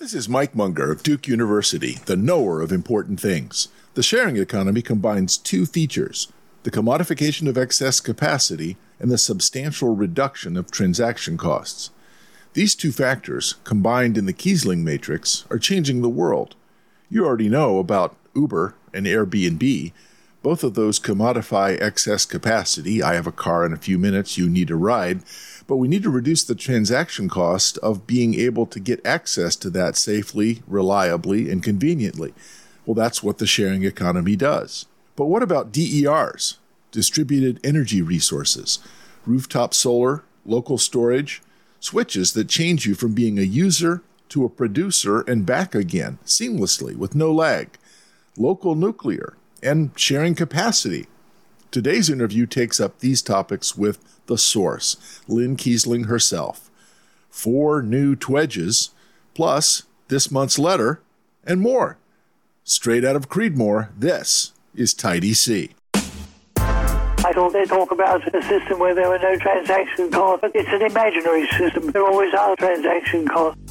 This is Mike Munger of Duke University, the knower of important things. The sharing economy combines two features the commodification of excess capacity and the substantial reduction of transaction costs. These two factors, combined in the Kiesling matrix, are changing the world. You already know about Uber and Airbnb. Both of those commodify excess capacity. I have a car in a few minutes, you need a ride but we need to reduce the transaction cost of being able to get access to that safely, reliably, and conveniently. Well, that's what the sharing economy does. But what about DERs, distributed energy resources, rooftop solar, local storage, switches that change you from being a user to a producer and back again seamlessly with no lag, local nuclear, and sharing capacity? Today's interview takes up these topics with the source, Lynn Kiesling herself. Four new TWEJs, plus this month's letter, and more. Straight out of Creedmoor, this is TAITC. I thought they talk about a system where there were no transaction costs, but it's an imaginary system. There always are transaction costs.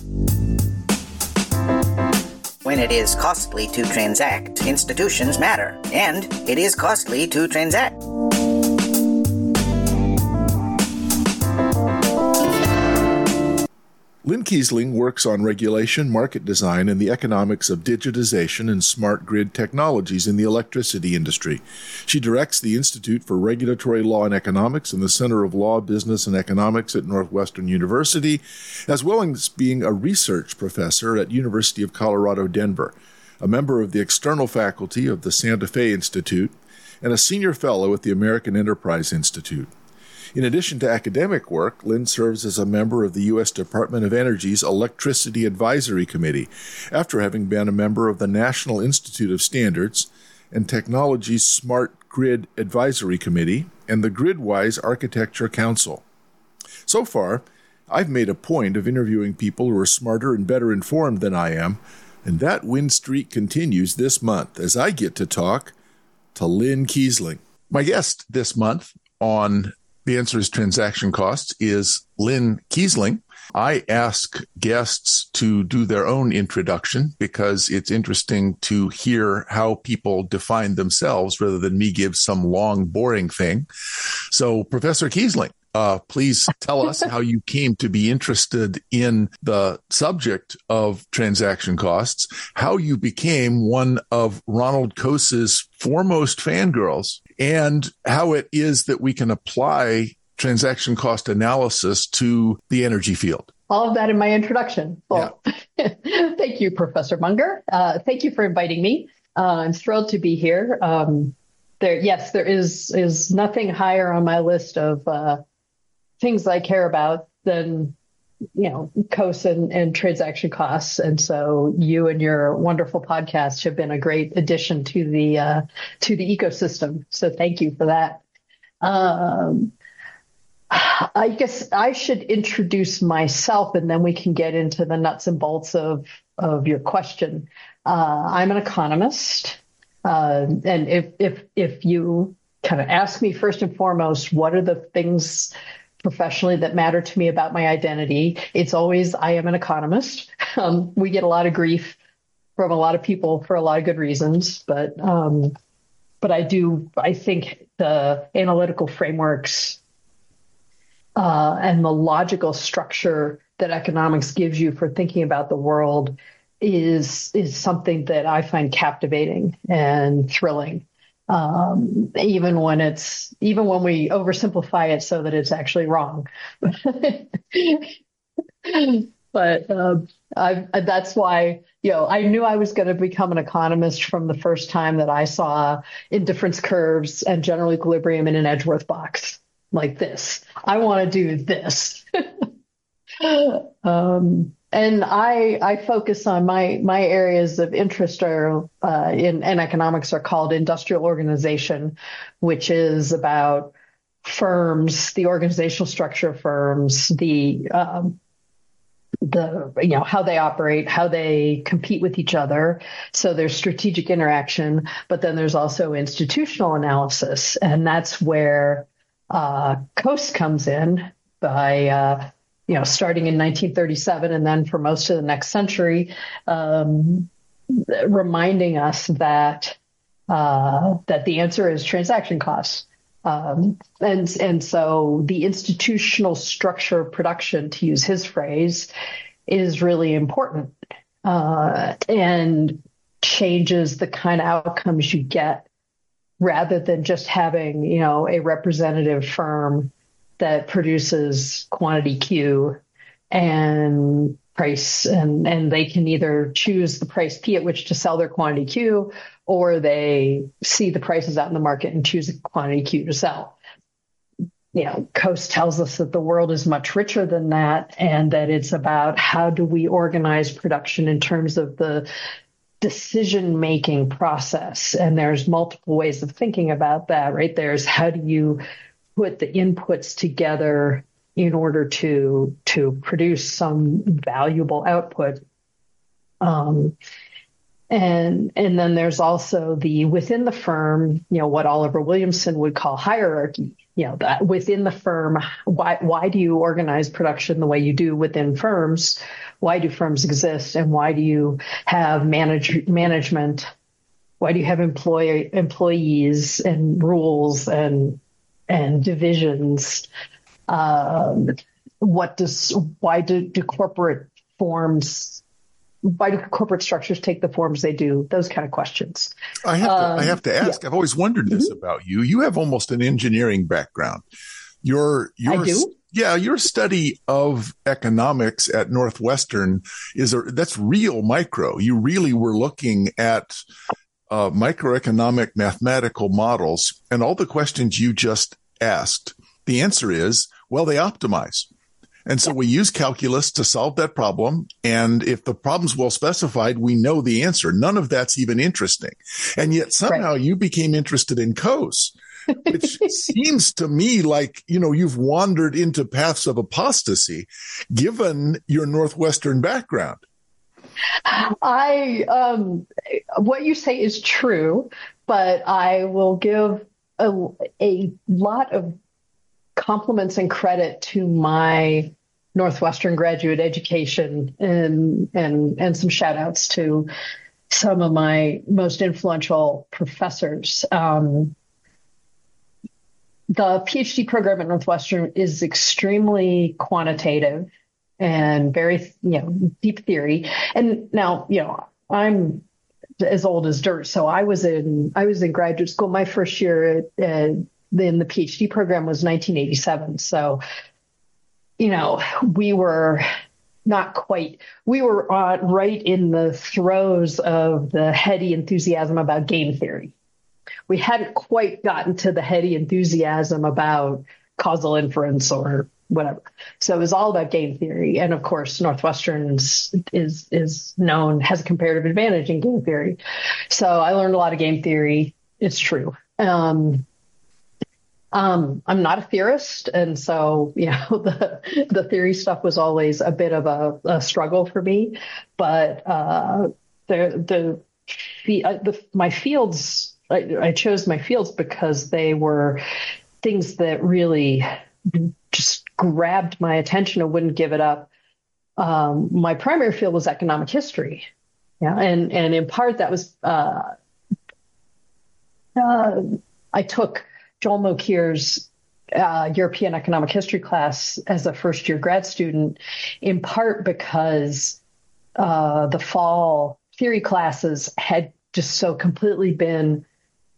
When it is costly to transact, institutions matter, and it is costly to transact. Lynn Kiesling works on regulation, market design, and the economics of digitization and smart grid technologies in the electricity industry. She directs the Institute for Regulatory Law and Economics and the Center of Law, Business, and Economics at Northwestern University, as well as being a research professor at University of Colorado Denver, a member of the external faculty of the Santa Fe Institute, and a senior fellow at the American Enterprise Institute. In addition to academic work, Lynn serves as a member of the U.S. Department of Energy's Electricity Advisory Committee, after having been a member of the National Institute of Standards and Technology's Smart Grid Advisory Committee and the Gridwise Architecture Council. So far, I've made a point of interviewing people who are smarter and better informed than I am, and that win streak continues this month as I get to talk to Lynn Kiesling. My guest this month on the answer is transaction costs is Lynn Kiesling. I ask guests to do their own introduction because it's interesting to hear how people define themselves rather than me give some long, boring thing. So, Professor Kiesling, uh, please tell us how you came to be interested in the subject of transaction costs, how you became one of Ronald Coase's foremost fangirls, and how it is that we can apply transaction cost analysis to the energy field. All of that in my introduction. Well, yeah. thank you, Professor Munger. Uh, thank you for inviting me. Uh, I'm thrilled to be here. Um, there, yes, there is is nothing higher on my list of uh, things I care about than you know costs and, and transaction costs. And so you and your wonderful podcast have been a great addition to the uh, to the ecosystem. So thank you for that. Um, i guess i should introduce myself and then we can get into the nuts and bolts of of your question. Uh, i'm an economist. Uh, and if if if you kind of ask me first and foremost what are the things professionally that matter to me about my identity. It's always I am an economist. Um, we get a lot of grief from a lot of people for a lot of good reasons, but um, but I do I think the analytical frameworks uh, and the logical structure that economics gives you for thinking about the world is is something that I find captivating and thrilling um, even when it's even when we oversimplify it so that it's actually wrong. but uh, I, that's why you know I knew I was going to become an economist from the first time that I saw indifference curves and general equilibrium in an Edgeworth box like this. I want to do this. um, and I I focus on my my areas of interest are uh, in, in economics are called industrial organization, which is about firms, the organizational structure of firms, the um, the you know how they operate, how they compete with each other. So there's strategic interaction, but then there's also institutional analysis, and that's where uh, comes in by uh, you know, starting in 1937 and then for most of the next century, um, reminding us that uh, that the answer is transaction costs. Um, and and so the institutional structure of production, to use his phrase, is really important uh, and changes the kind of outcomes you get rather than just having you know a representative firm that produces quantity Q and price and and they can either choose the price P at which to sell their quantity Q or they see the prices out in the market and choose a quantity Q to sell. You know, Coase tells us that the world is much richer than that and that it's about how do we organize production in terms of the decision making process. And there's multiple ways of thinking about that, right? There's how do you put the inputs together in order to to produce some valuable output. Um, and and then there's also the within the firm, you know, what Oliver Williamson would call hierarchy. You know, that within the firm, why why do you organize production the way you do within firms? Why do firms exist, and why do you have manage management? Why do you have employee employees and rules and and divisions? Um, what does why do, do corporate forms why do corporate structures take the forms they do? Those kind of questions. I have to, um, I have to ask. Yeah. I've always wondered this mm-hmm. about you. You have almost an engineering background. Your your I do? yeah, your study of economics at Northwestern is a that's real micro. You really were looking at uh, microeconomic mathematical models, and all the questions you just asked. The answer is well, they optimize. And so we use calculus to solve that problem. And if the problem's well specified, we know the answer. None of that's even interesting. And yet somehow right. you became interested in Coase, which seems to me like, you know, you've wandered into paths of apostasy given your Northwestern background. I, um, what you say is true, but I will give a, a lot of compliments and credit to my Northwestern graduate education and and and some shout outs to some of my most influential professors. Um, the PhD program at Northwestern is extremely quantitative and very you know deep theory. And now you know I'm as old as dirt, so I was in I was in graduate school. My first year at, in the PhD program was 1987. So, you know, we were not quite, we were uh, right in the throes of the heady enthusiasm about game theory. We hadn't quite gotten to the heady enthusiasm about causal inference or whatever. So it was all about game theory. And of course, Northwestern is, is known, has a comparative advantage in game theory. So I learned a lot of game theory. It's true. Um, um, I'm not a theorist, and so you know the the theory stuff was always a bit of a, a struggle for me. But uh, the the, uh, the my fields I, I chose my fields because they were things that really just grabbed my attention and wouldn't give it up. Um, my primary field was economic history, yeah, and and in part that was uh, uh, I took Joel Mokyr's uh, European economic history class as a first year grad student, in part because uh, the fall theory classes had just so completely been,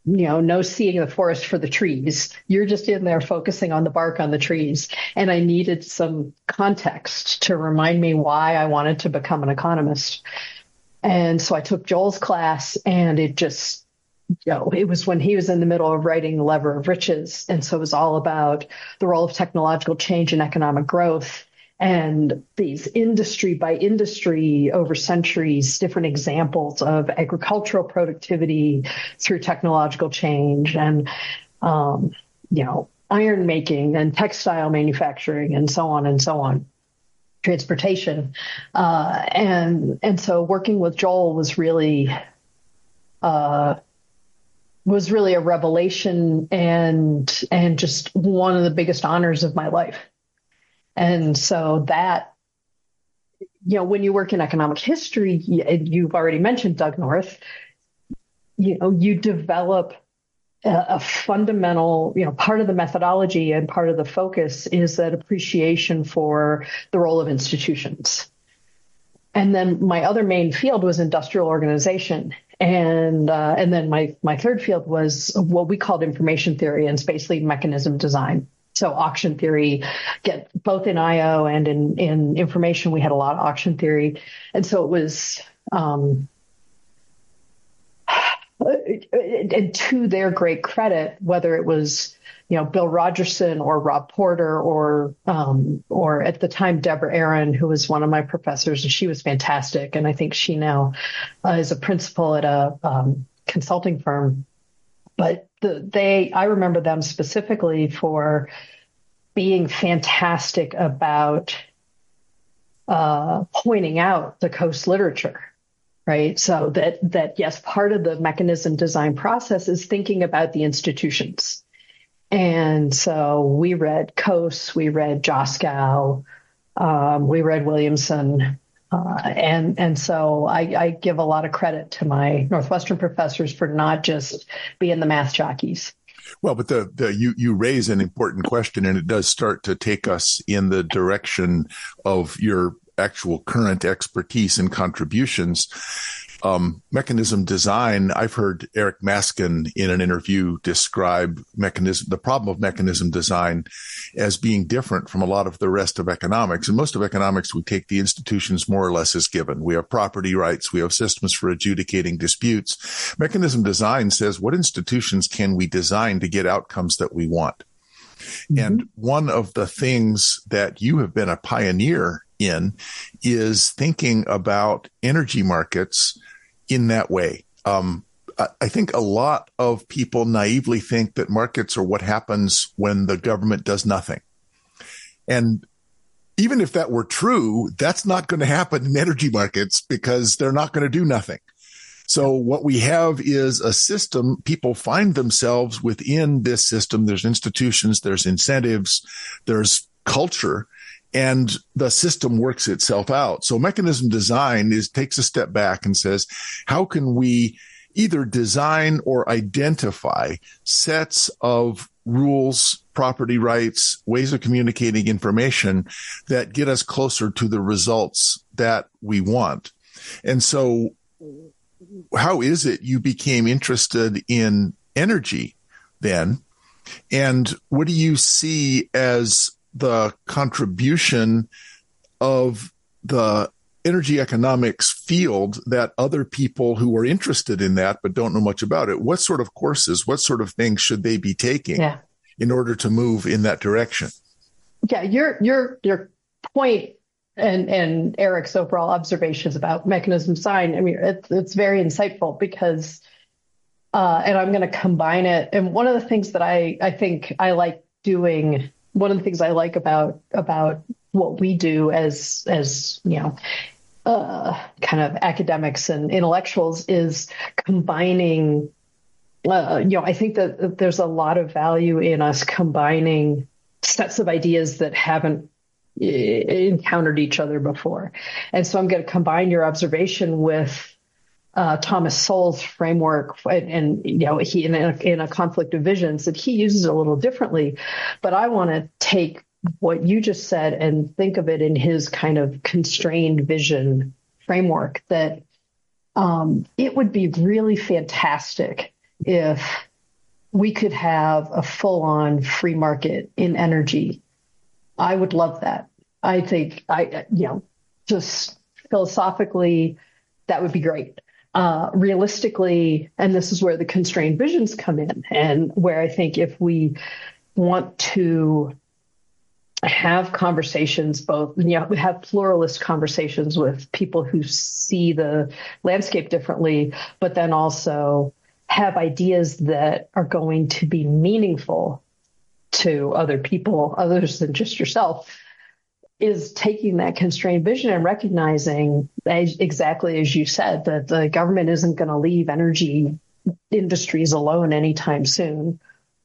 you know, no seeing the forest for the trees. You're just in there focusing on the bark on the trees. And I needed some context to remind me why I wanted to become an economist. And so I took Joel's class and it just you know, it was when he was in the middle of writing The Lever of Riches. And so it was all about the role of technological change in economic growth and these industry by industry over centuries, different examples of agricultural productivity through technological change and, um, you know, iron making and textile manufacturing and so on and so on transportation uh, and and so working with Joel was really uh, was really a revelation and and just one of the biggest honors of my life. And so that, you know, when you work in economic history, you've already mentioned Doug North, you know, you develop a, a fundamental, you know, part of the methodology and part of the focus is that appreciation for the role of institutions. And then my other main field was industrial organization. And uh, and then my my third field was what we called information theory and basically mechanism design. So auction theory, get both in IO and in in information, we had a lot of auction theory, and so it was. Um, and to their great credit, whether it was you know, Bill Rogerson or Rob Porter or um, or at the time Debra Aron, who was one of my professors, and she was fantastic. And I think she now uh, is a principal at a um, consulting firm. But the, they, I remember them specifically for being fantastic about uh, pointing out the Coase literature right so that that yes part of the mechanism design process is thinking about the institutions and so we read Coase, we read Joskow, um, we read Williamson. Uh, and and so I, I, give a lot of credit to my Northwestern professors for not just being the math jockeys. Well, but the, the you you raise an important question, and it does start to take us in the direction of your actual current expertise and contributions um, mechanism design, I've heard Eric Maskin in an interview describe mechanism, the problem of mechanism design as being different from a lot of the rest of economics. And most of economics, we take the institutions more or less as given. We have property rights. We have systems for adjudicating disputes. Mechanism design says what institutions can we design to get outcomes that we want? Mm-hmm. And one of the things that you have been a pioneer in is thinking about energy markets in that way. Um, I think a lot of people naively think that markets are what happens when the government does nothing. And even if that were true, that's not going to happen in energy markets because they're not going to do nothing. So what we have is a system. People find themselves within this system. There's institutions, there's incentives, there's culture and the system works itself out. So mechanism design is takes a step back and says, how can we either design or identify sets of rules, property rights, ways of communicating information that get us closer to the results that we want. And so how is it you became interested in energy then? And what do you see as the contribution of the energy economics field that other people who are interested in that but don't know much about it what sort of courses what sort of things should they be taking yeah. in order to move in that direction yeah your your your point and and eric's overall observations about mechanism sign i mean it's, it's very insightful because uh, and i'm going to combine it and one of the things that i i think i like doing one of the things I like about about what we do as as you know uh, kind of academics and intellectuals is combining. Uh, you know, I think that there's a lot of value in us combining sets of ideas that haven't encountered each other before. And so I'm going to combine your observation with uh, Thomas Sowell's framework, and, and, you know, he in a, in a conflict of visions that he uses a little differently. But I want to take what you just said and think of it in his kind of constrained vision framework. That um, it would be really fantastic if we could have a full-on free market in energy. I would love that. I think I, you know, just philosophically, that would be great uh, realistically, and this is where the constrained visions come in, and where I think if we want to have conversations, both you know, have pluralist conversations with people who see the landscape differently, but then also have ideas that are going to be meaningful to other people, others than just yourself is taking that constrained vision and recognizing exactly as you said that the government isn't going to leave energy industries alone anytime soon,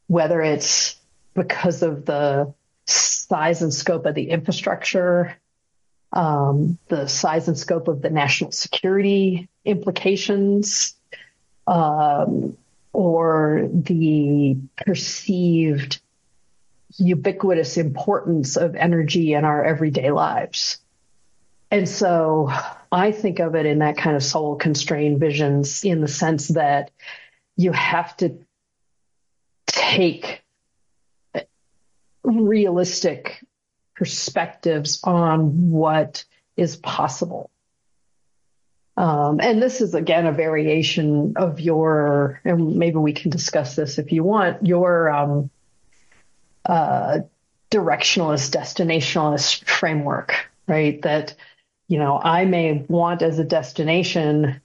whether it's because of the size and scope of the infrastructure, um, the size and scope of the national security implications, um, or the perceived ubiquitous importance of energy in our everyday lives. And so I think of it in that kind of Sowell constrained visions in the sense that you have to take realistic perspectives on what is possible. Um, and this is again a variation of your, and maybe we can discuss this if you want, your um, uh, directionalist, destinationalist framework, right? That, you know, I may want as a destination,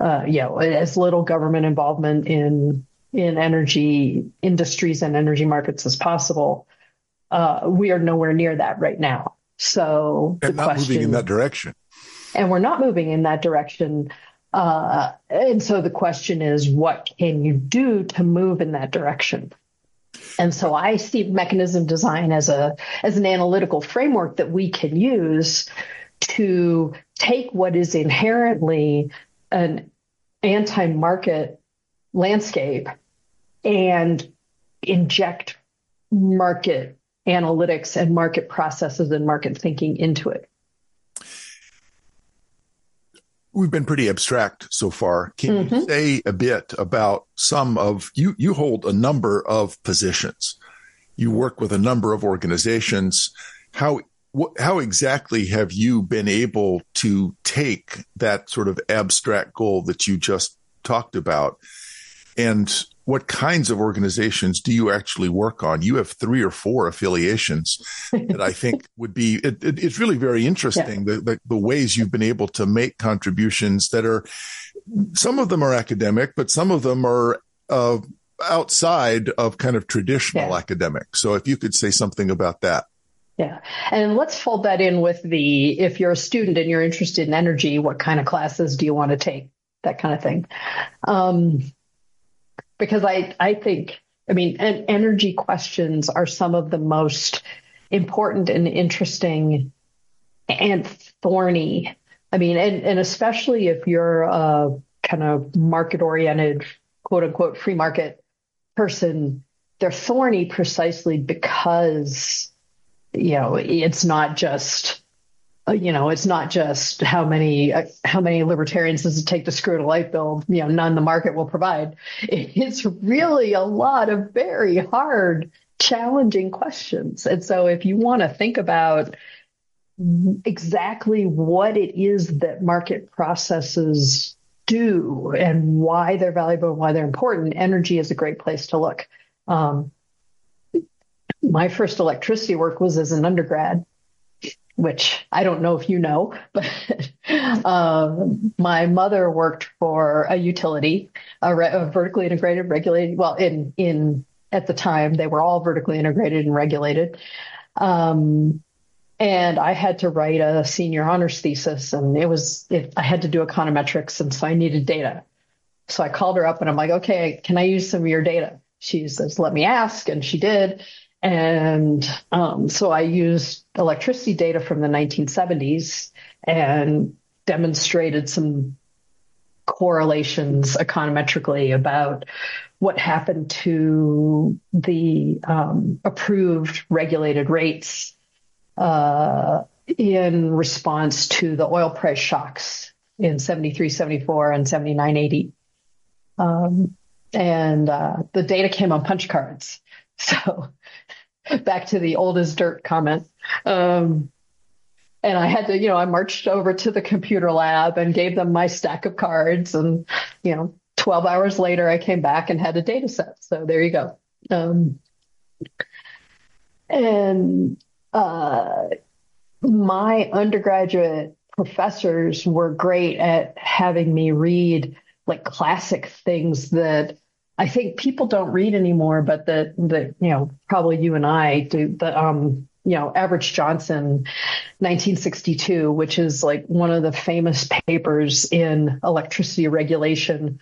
uh, you know, as little government involvement in in energy industries and energy markets as possible. Uh, we are nowhere near that right now. So and not question, moving in that direction. And we're not moving in that direction. Uh, and so the question is, what can you do to move in that direction? And so I see mechanism design as a as an analytical framework that we can use to take what is inherently an anti-market landscape and inject market analytics and market processes and market thinking into it. We've been pretty abstract so far. Can mm-hmm. you say a bit about some of you? You hold a number of positions. You work with a number of organizations. How how exactly have you been able to take that sort of abstract goal that you just talked about and what kinds of organizations do you actually work on? You have three or four affiliations that I think would be, it, it, it's really very interesting yeah. the, the, the, ways you've been able to make contributions that are, some of them are academic, but some of them are, uh, outside of kind of traditional yeah. academic. So if you could say something about that. Yeah. And let's fold that in with the if you're a student and you're interested in energy, what kind of classes do you want to take? That kind of thing. Um, because I, I think, I mean, energy questions are some of the most important and interesting and thorny. I mean, and, and especially if you're a kind of market oriented, quote unquote, free market person, they're thorny precisely because, you know, it's not just you know, it's not just how many uh, how many libertarians does it take to screw a light bulb? You know, none the market will provide. It's really a lot of very hard, challenging questions. And so, if you want to think about exactly what it is that market processes do and why they're valuable and why they're important, energy is a great place to look. Um, my first electricity work was as an undergrad which I don't know if you know, but um, my mother worked for a utility, a, re- a, vertically integrated, regulated. Well, in in at the time they were all vertically integrated and regulated. Um, and I had to write a senior honors thesis, and it was it, I had to do econometrics, and so I needed data. So I called her up, and I'm like, "Okay, can I use some of your data?" She says, "Let me ask," and she did. And um, so I used electricity data from the 1970s and demonstrated some correlations econometrically about what happened to the um, approved regulated rates uh, in response to the oil price shocks in 73, 74, and 79, 80. Um, and uh, the data came on punch cards. So back to the old as dirt comment. Um, and I had to, you know, I marched over to the computer lab and gave them my stack of cards. And, you know, 12 hours later, I came back and had a data set. So there you go. Um, and uh, my undergraduate professors were great at having me read like classic things that I think people don't read anymore, but the the you know probably you and I do the um you know Averch Johnson 1962, which is like one of the famous papers in electricity regulation.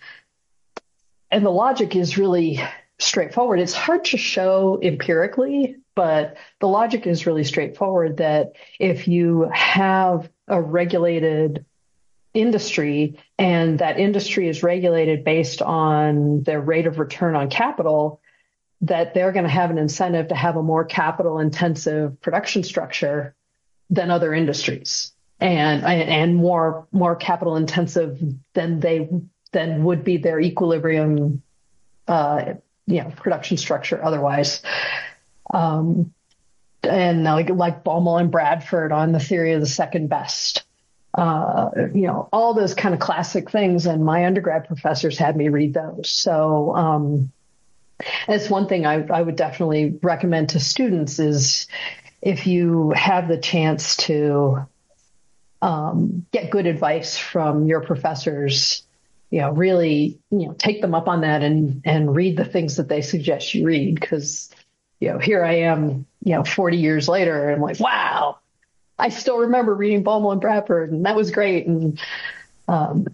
And the logic is really straightforward. It's hard to show empirically but the logic is really straightforward that if you have a regulated industry and that industry is regulated based on their rate of return on capital, that they're going to have an incentive to have a more capital intensive production structure than other industries and and more more capital intensive than they than would be their equilibrium uh, you know production structure otherwise. Um, and like like Baumol and Bradford on the theory of the second best uh, you know, all those kind of classic things. And my undergrad professors had me read those. So um, that's one thing I, I would definitely recommend to students is if you have the chance to um, get good advice from your professors, you know, really, you know, take them up on that and and read the things that they suggest you read because, you know, here I am, you know, 40 years later, and I'm like, wow, I still remember reading Baumol and Bradford, and that was great. And um,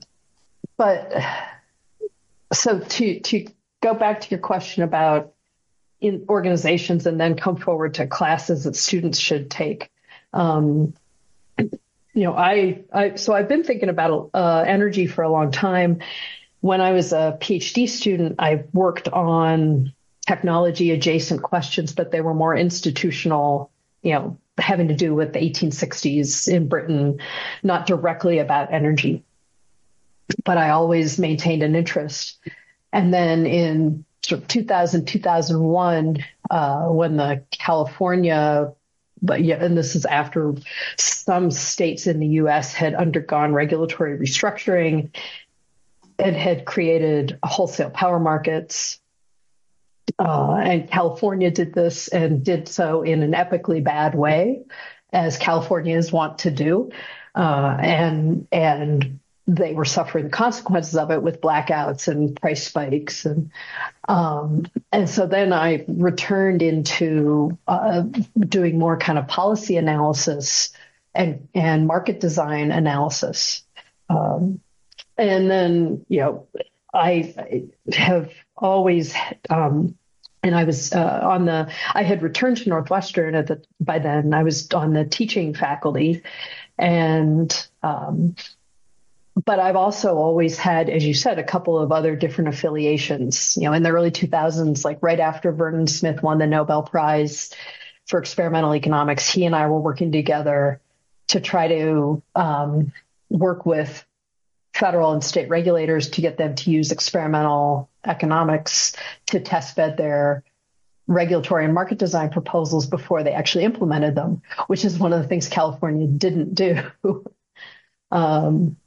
but so to to go back to your question about in organizations and then come forward to classes that students should take. Um, you know, I, I so I've been thinking about uh, energy for a long time. When I was a PhD student, I worked on technology adjacent questions, but they were more institutional, you know, having to do with the 1860s in Britain, not directly about energy. But I always maintained an interest. And then in sort of 2000, 2001, uh, when the California, but yeah, and this is after some states in the U.S. had undergone regulatory restructuring and had created wholesale power markets uh, and California did this and did so in an epically bad way, as Californians want to do. Uh, and and they were suffering the consequences of it with blackouts and price spikes and um, and so then I returned into uh, doing more kind of policy analysis and and market design analysis um, and then you know I have always um, and I was uh, on the I had returned to Northwestern at the by then. I was on the teaching faculty. And um, but I've also always had as you said a couple of other different affiliations you know in the early 2000s like right after Vernon Smith won the Nobel Prize for experimental economics he and I were working together to try to um, work with federal and state regulators to get them to use experimental economics to test bed their regulatory and market design proposals before they actually implemented them, which is one of the things California didn't do. um,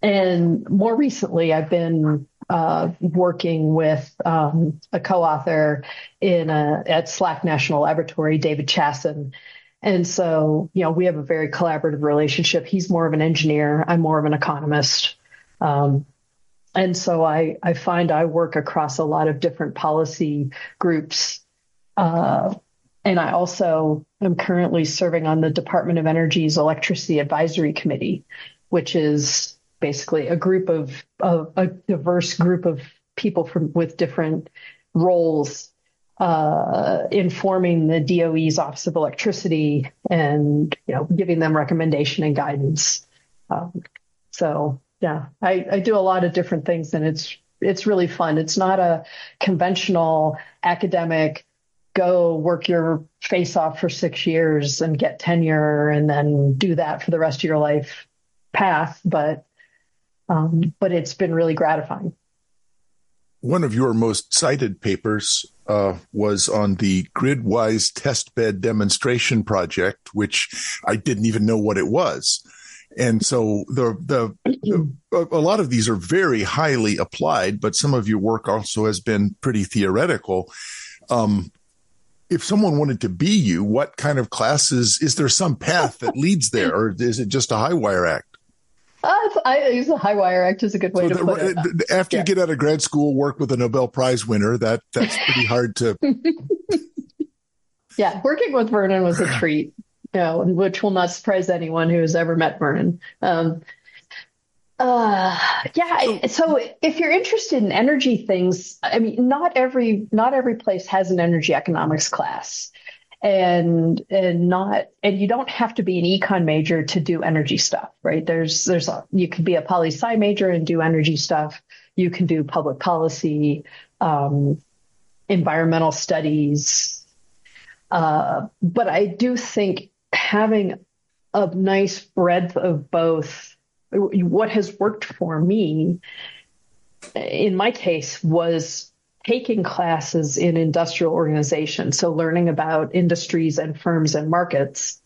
and more recently, I've been uh, working with um, a co-author in a, at SLAC National Laboratory, David Chassin. And so, you know, we have a very collaborative relationship. He's more of an engineer. I'm more of an economist. Um, and so I, I find I work across a lot of different policy groups. Uh, and I also am currently serving on the Department of Energy's Electricity Advisory Committee, which is basically a group of, of a diverse group of people from with different roles uh, informing the DOE's Office of Electricity and you know giving them recommendation and guidance. Um, so yeah, I, I do a lot of different things and it's it's really fun. It's not a conventional academic go work your face off for six years and get tenure and then do that for the rest of your life path, but um, but it's been really gratifying. One of your most cited papers uh, was on the GridWise testbed demonstration project, which I didn't even know what it was. And so the, the, a lot of these are very highly applied, but some of your work also has been pretty theoretical. Um, if someone wanted to be you, what kind of classes is there some path that leads there, or is it just a high wire act? Uh, I use a high wire act is a good way so to put it. After yeah. you get out of grad school, work with a Nobel Prize winner. That that's pretty hard to. yeah, working with Vernon was a treat know, which will not surprise anyone who has ever met Vernon. Um, uh, yeah. So if you're interested in energy things, I mean, not every not every place has an energy economics class, and and not and you don't have to be an econ major to do energy stuff right there's there's a, you could be a poli sci major and do energy stuff you can do public policy um, environmental studies uh, but i do think having a nice breadth of both what has worked for me in my case was taking classes in industrial organization, so learning about industries and firms and markets,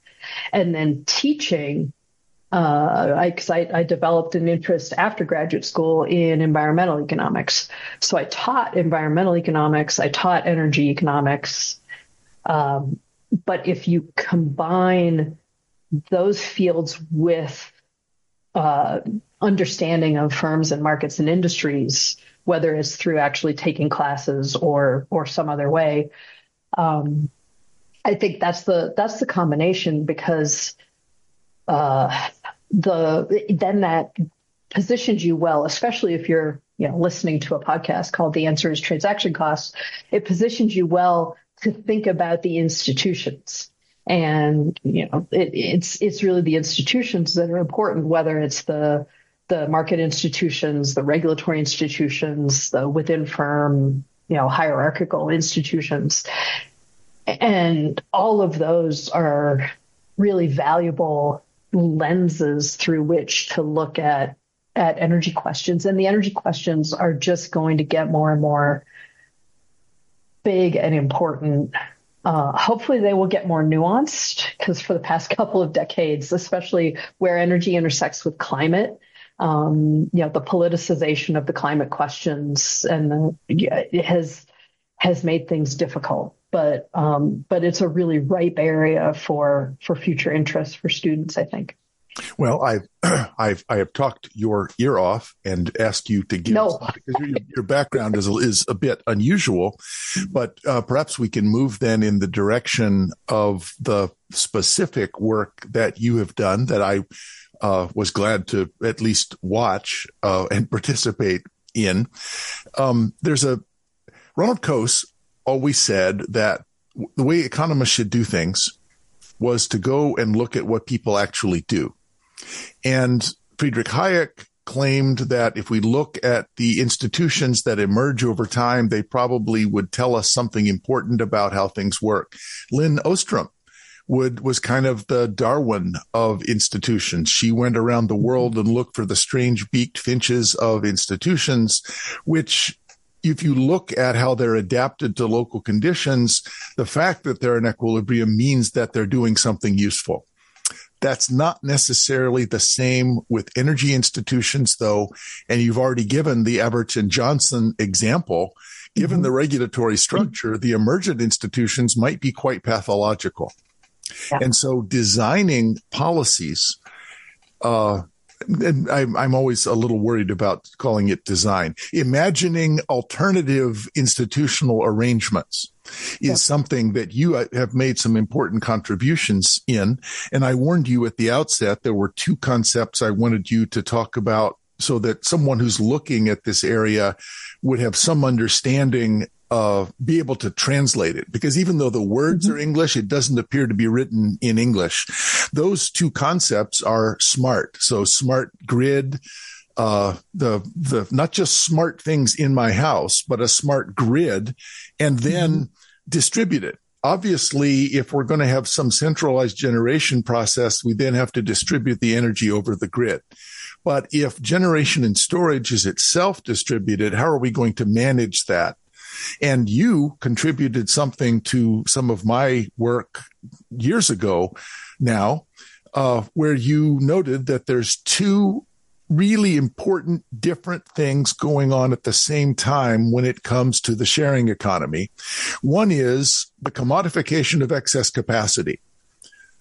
and then teaching. Uh, I, I, I developed an interest after graduate school in environmental economics. So I taught environmental economics, I taught energy economics. Um, but if you combine those fields with uh, understanding of firms and markets and industries, whether it's through actually taking classes or or some other way. Um, I think that's the that's the combination because uh, the then that positions you well, especially if you're you know listening to a podcast called "The Answer Is Transaction Costs." It positions you well to think about the institutions and you know it, it's it's really the institutions that are important whether it's the the market institutions, the regulatory institutions, the within firm, you know, hierarchical institutions. And all of those are really valuable lenses through which to look at at energy questions. And the energy questions are just going to get more and more big and important. Uh, hopefully, they will get more nuanced because for the past couple of decades, especially where energy intersects with climate, um, you know, the politicization of the climate questions and the, yeah, it has has made things difficult. But um, but it's a really ripe area for for future interest for students, I think. Well, I've I've I have talked your ear off and asked you to give no. because your, your, background is is a bit unusual, but uh, perhaps we can move then in the direction of the specific work that you have done that I uh, was glad to at least watch uh, and participate in. Um, there's a Ronald Coase always said that the way economists should do things was to go and look at what people actually do. And Friedrich Hayek claimed that if we look at the institutions that emerge over time, they probably would tell us something important about how things work. Lin Ostrom would was kind of the Darwin of institutions. She went around the world and looked for the strange beaked finches of institutions, which if you look at how they're adapted to local conditions, the fact that they're in equilibrium means that they're doing something useful. That's not necessarily the same with energy institutions, though. And you've already given the Averch and Johnson example. Given mm-hmm. the regulatory structure, the emergent institutions might be quite pathological. Yeah. And so designing policies, uh, I'm, I'm always a little worried about calling it design. Imagining alternative institutional arrangements is yeah. something that you uh, have made some important contributions in. And I warned you at the outset there were two concepts I wanted you to talk about so that someone who's looking at this area would have some understanding uh, be able to translate it because even though the words mm-hmm. are English, it doesn't appear to be written in English. Those two concepts are smart. So smart grid, uh, the, the, not just smart things in my house, but a smart grid and then mm-hmm. distribute it. Obviously, if we're going to have some centralized generation process, we then have to distribute the energy over the grid. But if generation and storage is itself distributed, how are we going to manage that? And you contributed something to some of my work years ago now, uh, where you noted that there's two really important different things going on at the same time when it comes to the sharing economy. One is the commodification of excess capacity.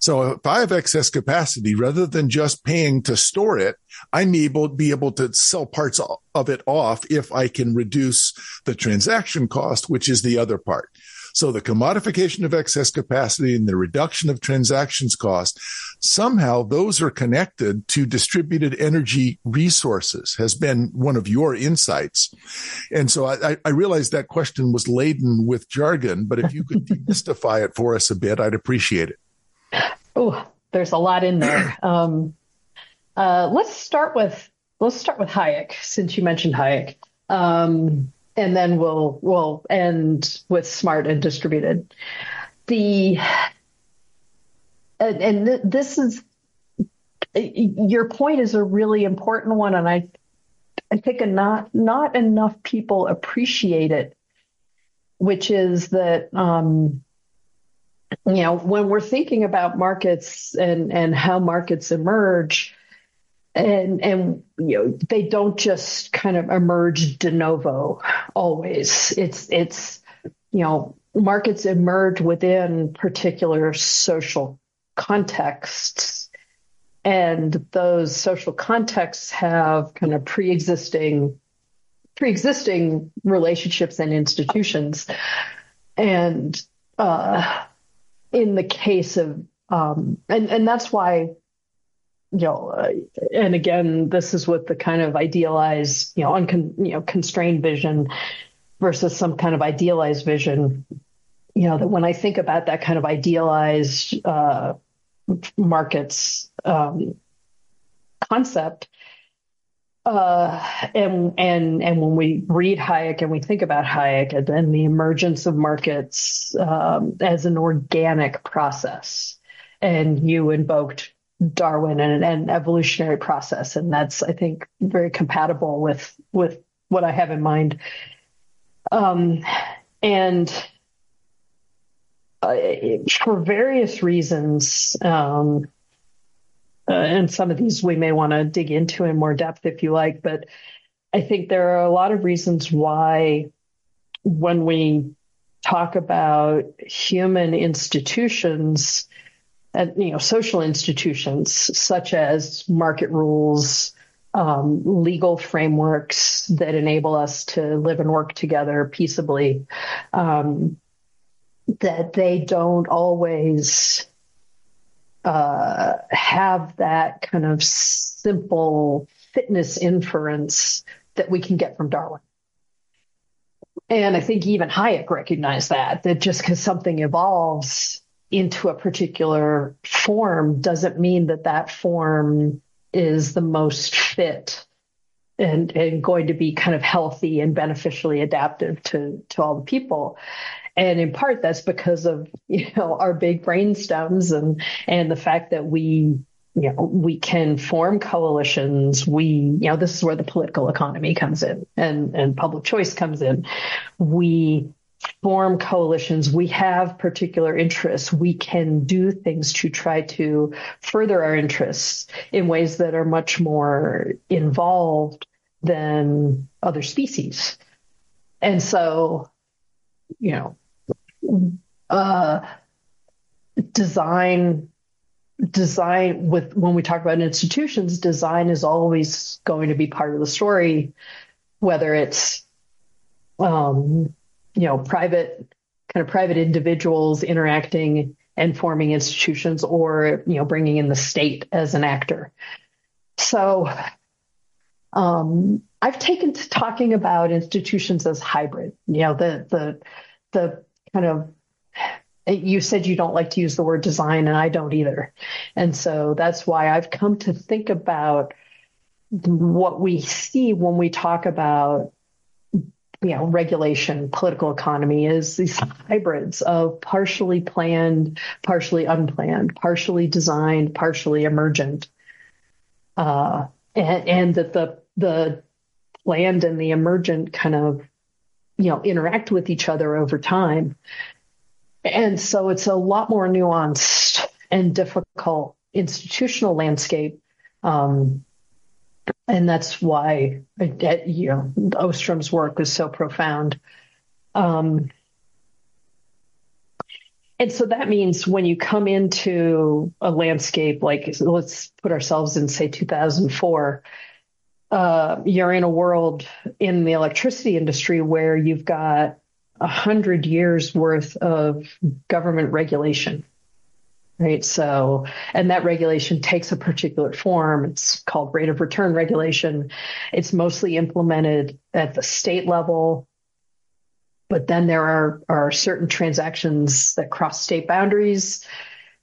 So if I have excess capacity, rather than just paying to store it, I'm able to be able to sell parts of it off if I can reduce the transaction cost, which is the other part. So the commodification of excess capacity and the reduction of transactions cost, somehow those are connected to distributed energy resources has been one of your insights. And so I, I realize that question was laden with jargon, but if you could demystify it for us a bit, I'd appreciate it. Oh, there's a lot in there. Um, uh, let's start with let's start with Hayek, since you mentioned Hayek, um, and then we'll we'll end with smart and distributed. The and, and th- this is your point is a really important one, and I I think a not not enough people appreciate it, which is that um, you know when we're thinking about markets and and how markets emerge and and you know they don't just kind of emerge de novo always. It's it's you know markets emerge within particular social contexts and those social contexts have kind of pre-existing pre-existing relationships and institutions. And uh, in the case of um, and and that's why you know, uh, and again, this is with the kind of idealized, you know, uncon, you know, constrained vision versus some kind of idealized vision. You know, that when I think about that kind of idealized uh, markets um, concept, uh, and and and when we read Hayek and we think about Hayek and then the emergence of markets um, as an organic process, and you invoked Darwin and an evolutionary process, and that's I think very compatible with with what I have in mind. Um, and uh, for various reasons, um, uh, and some of these we may want to dig into in more depth if you like, but I think there are a lot of reasons why when we talk about human institutions and you know social institutions such as market rules um, legal frameworks that enable us to live and work together peaceably um, that they don't always uh, have that kind of simple fitness inference that we can get from Darwin. And I think even Hayek recognized that, that just because something evolves into a particular form doesn't mean that that form is the most fit and, and going to be kind of healthy and beneficially adaptive to, to all the people. And in part, that's because of, you know, our big brain stems and, and the fact that we, you know, we can form coalitions. We, you know, this is where the political economy comes in and, and public choice comes in. We form coalitions, we have particular interests, we can do things to try to further our interests in ways that are much more involved than other species. And so, you know, uh, design design with when we talk about institutions design is always going to be part of the story whether it's um, you know, private kind of private individuals interacting and forming institutions or, you know, bringing in the state as an actor. So um, I've taken to talking about institutions as hybrid, you know, the, the, the kind of you said you don't like to use the word design and I don't either. And so that's why I've come to think about what we see when we talk about you know, regulation, political economy is these hybrids of partially planned, partially unplanned, partially designed, partially emergent. Uh, and, and that the, the planned and the emergent kind of, you know, interact with each other over time. And so it's a lot more nuanced and difficult institutional landscape um, and that's why you know Ostrom's work is so profound. Um, and so that means when you come into a landscape like let's put ourselves in say 2004, uh, you're in a world in the electricity industry where you've got a hundred years worth of government regulation. Right. So, and that regulation takes a particular form. It's called rate of return regulation. It's mostly implemented at the state level. But then there are, are certain transactions that cross state boundaries.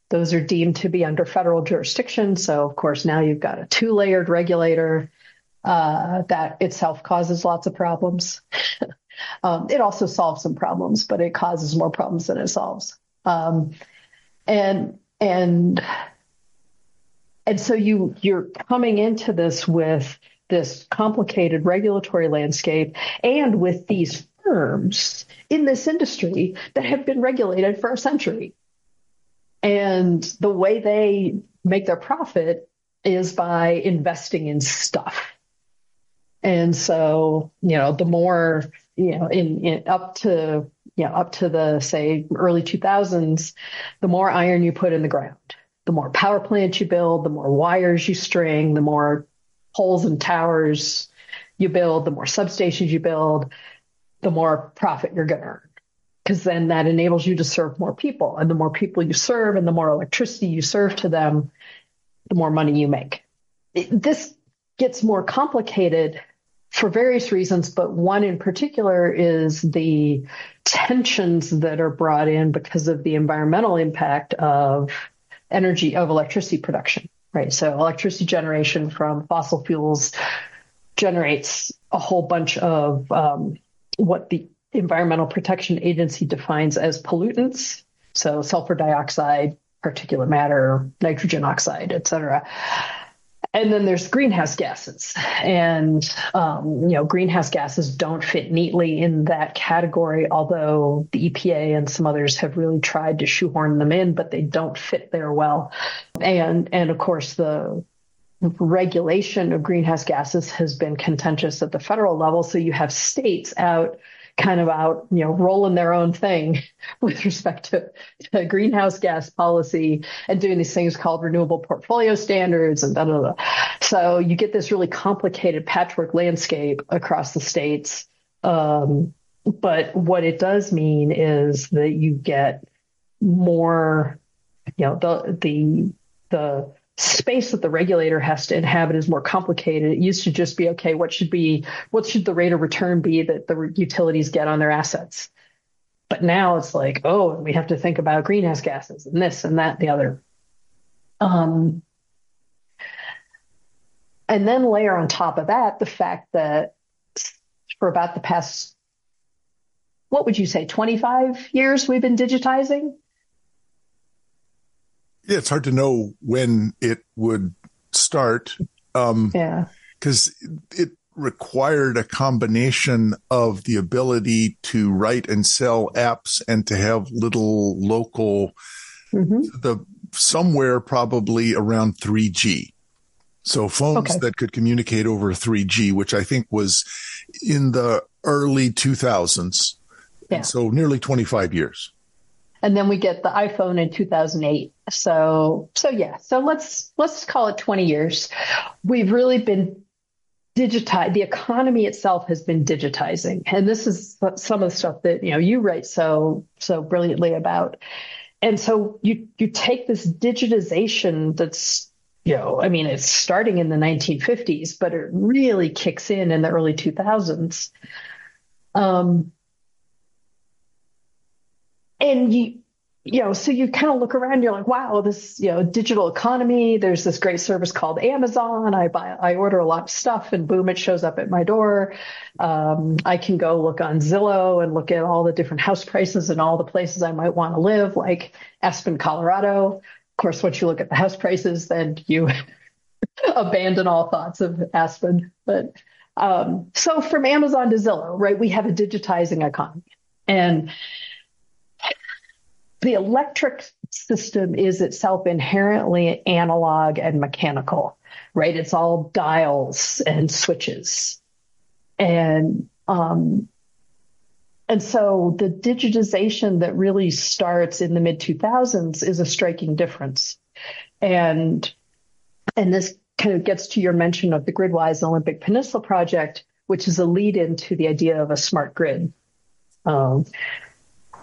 Those are deemed to be under federal jurisdiction. So, of course, now you've got a two layered regulator uh, that itself causes lots of problems. um, it also solves some problems, but it causes more problems than it solves. Um, and and and so you you're coming into this with this complicated regulatory landscape and with these firms in this industry that have been regulated for a century. And the way they make their profit is by investing in stuff. And so, you know, the more, you know, in, in up to, you know, up to the say early 2000s, the more iron you put in the ground, the more power plants you build, the more wires you string, the more poles and towers you build, the more substations you build, the more profit you're going to earn. Because then that enables you to serve more people. And the more people you serve and the more electricity you serve to them, the more money you make. It, this gets more complicated for various reasons, but one in particular is the tensions that are brought in because of the environmental impact of energy, of electricity production, right? So electricity generation from fossil fuels generates a whole bunch of um, what the Environmental Protection Agency defines as pollutants. So sulfur dioxide, particulate matter, nitrogen oxide, et cetera. And then there's greenhouse gases, and um, you know greenhouse gases don't fit neatly in that category. Although the EPA and some others have really tried to shoehorn them in, but they don't fit there well. And and of course the regulation of greenhouse gases has been contentious at the federal level. So you have states out kind of out, you know, rolling their own thing with respect to, to greenhouse gas policy and doing these things called renewable portfolio standards and da da da. So you get this really complicated patchwork landscape across the states. Um, but what it does mean is that you get more, you know, the the the space that the regulator has to inhabit is more complicated. It used to just be okay, what should be what should the rate of return be that the utilities get on their assets? But now it's like, oh, we have to think about greenhouse gases and this and that and the other. Um, and then layer on top of that the fact that for about the past, what would you say, 25 years we've been digitizing? Yeah, it's hard to know when it would start. Um, yeah. Because it required a combination of the ability to write and sell apps and to have little local, mm-hmm. the somewhere probably around 3G. So phones okay. that could communicate over 3G, which I think was in the early 2000s. Yeah. so nearly 25 years and then we get the iPhone in 2008. So so yeah, so let's let's call it 20 years. We've really been digitized. The economy itself has been digitizing, and this is some of the stuff that you know you write so so brilliantly about. And so you you take this digitization that's you know, I mean, it's starting in the 1950s, but it really kicks in in the early 2000s. Um, and you you know, so you kind of look around, you're like, wow, this, you know, digital economy. There's this great service called Amazon. I buy, I order a lot of stuff and boom, it shows up at my door. Um, I can go look on Zillow and look at all the different house prices and all the places I might want to live, like Aspen, Colorado. Of course, once you look at the house prices, then you abandon all thoughts of Aspen. But, um, so from Amazon to Zillow, right, we have a digitizing economy and, the electric system is itself inherently analog and mechanical, right? It's all dials and switches. And, um, and so the digitization that really starts in the mid 2000s is a striking difference. And, and this kind of gets to your mention of the Gridwise Olympic Peninsula project, which is a lead into the idea of a smart grid. because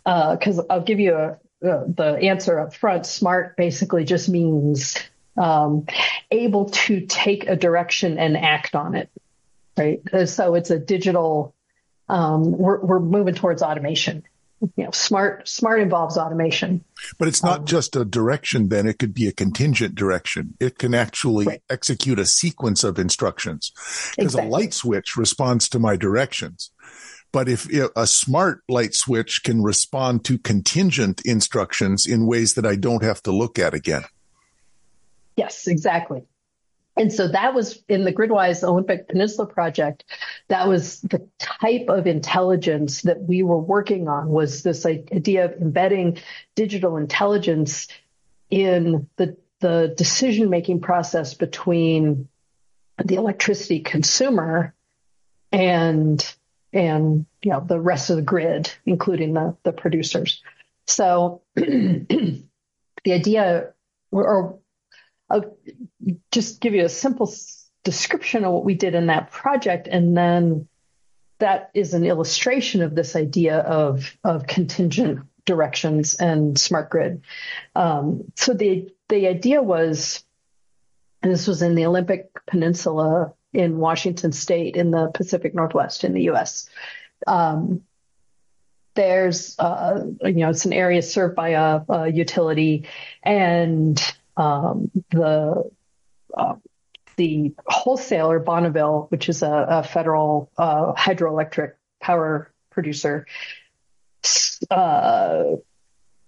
um, uh, I'll give you a, uh, the answer up front. Smart basically just means um, able to take a direction and act on it, right? So it's a digital. Um, we're we're moving towards automation you know, smart smart involves automation. But it's not um, just a direction. Then it could be a contingent direction. It can actually right. execute a sequence of instructions because exactly. a light switch responds to my directions. But if a smart light switch can respond to contingent instructions in ways that I don't have to look at again. Yes, exactly. And so that was in the Gridwise Olympic Peninsula project. That was the type of intelligence that we were working on was this idea of embedding digital intelligence in the, the decision making process between the electricity consumer and and you know the rest of the grid, including the, the producers. So the idea or I'll just give you a simple description of what we did in that project, and then that is an illustration of this idea of of contingent directions and smart grid. Um, so the the idea was, and this was in the Olympic Peninsula in Washington State in the Pacific Northwest in the U.S. Um, there's, uh, you know, it's an area served by a, a utility, and um, the uh, the wholesaler Bonneville, which is a, a federal uh, hydroelectric power producer, uh,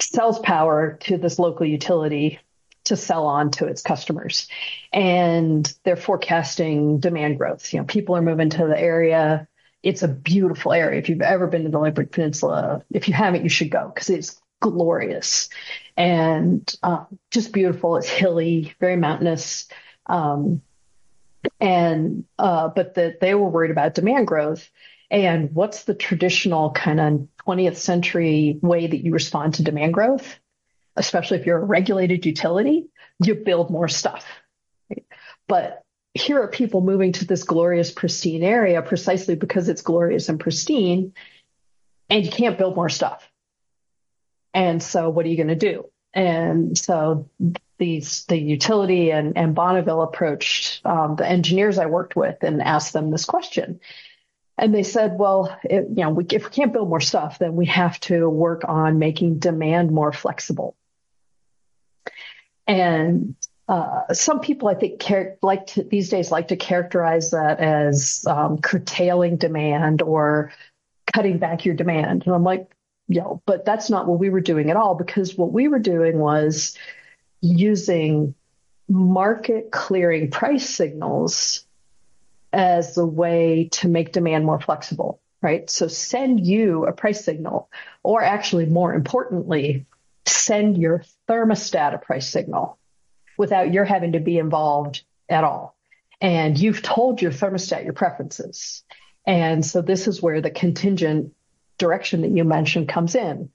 sells power to this local utility to sell on to its customers, and they're forecasting demand growth. You know, people are moving to the area. It's a beautiful area. If you've ever been to the Olympic Peninsula, if you haven't, you should go because it's glorious and uh, just beautiful. It's hilly, very mountainous. Um, and uh, but that they were worried about demand growth and what's the traditional kind of 20th century way that you respond to demand growth especially if you're a regulated utility you build more stuff right? but here are people moving to this glorious pristine area precisely because it's glorious and pristine and you can't build more stuff and so what are you going to do? And so these, the utility and, and Bonneville approached um, the engineers I worked with and asked them this question. And they said, well, it, you know, we, if we can't build more stuff, then we have to work on making demand more flexible. And uh, some people, I think, char- like to, these days like to characterize that as um, curtailing demand or cutting back your demand. And I'm like, know, but that's not what we were doing at all because what we were doing was using market clearing price signals as a way to make demand more flexible, right? So send you a price signal, or actually more importantly, send your thermostat a price signal without your having to be involved at all. And you've told your thermostat your preferences. And so this is where the contingent direction that you mentioned comes in,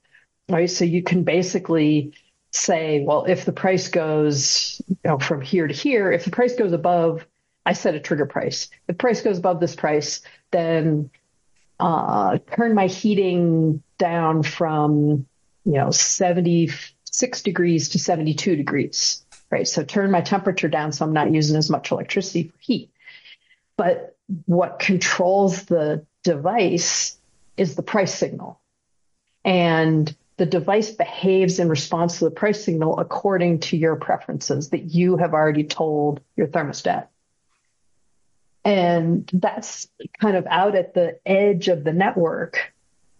right? So you can basically say, well, if the price goes you know, from here to here, if the price goes above, I set a trigger price. If price goes above this price, then uh, turn my heating down from you know 76 degrees to 72 degrees, right? So turn my temperature down so I'm not using as much electricity for heat. But what controls the device is the price signal. And the device behaves in response to the price signal according to your preferences that you have already told your thermostat. And that's kind of out at the edge of the network.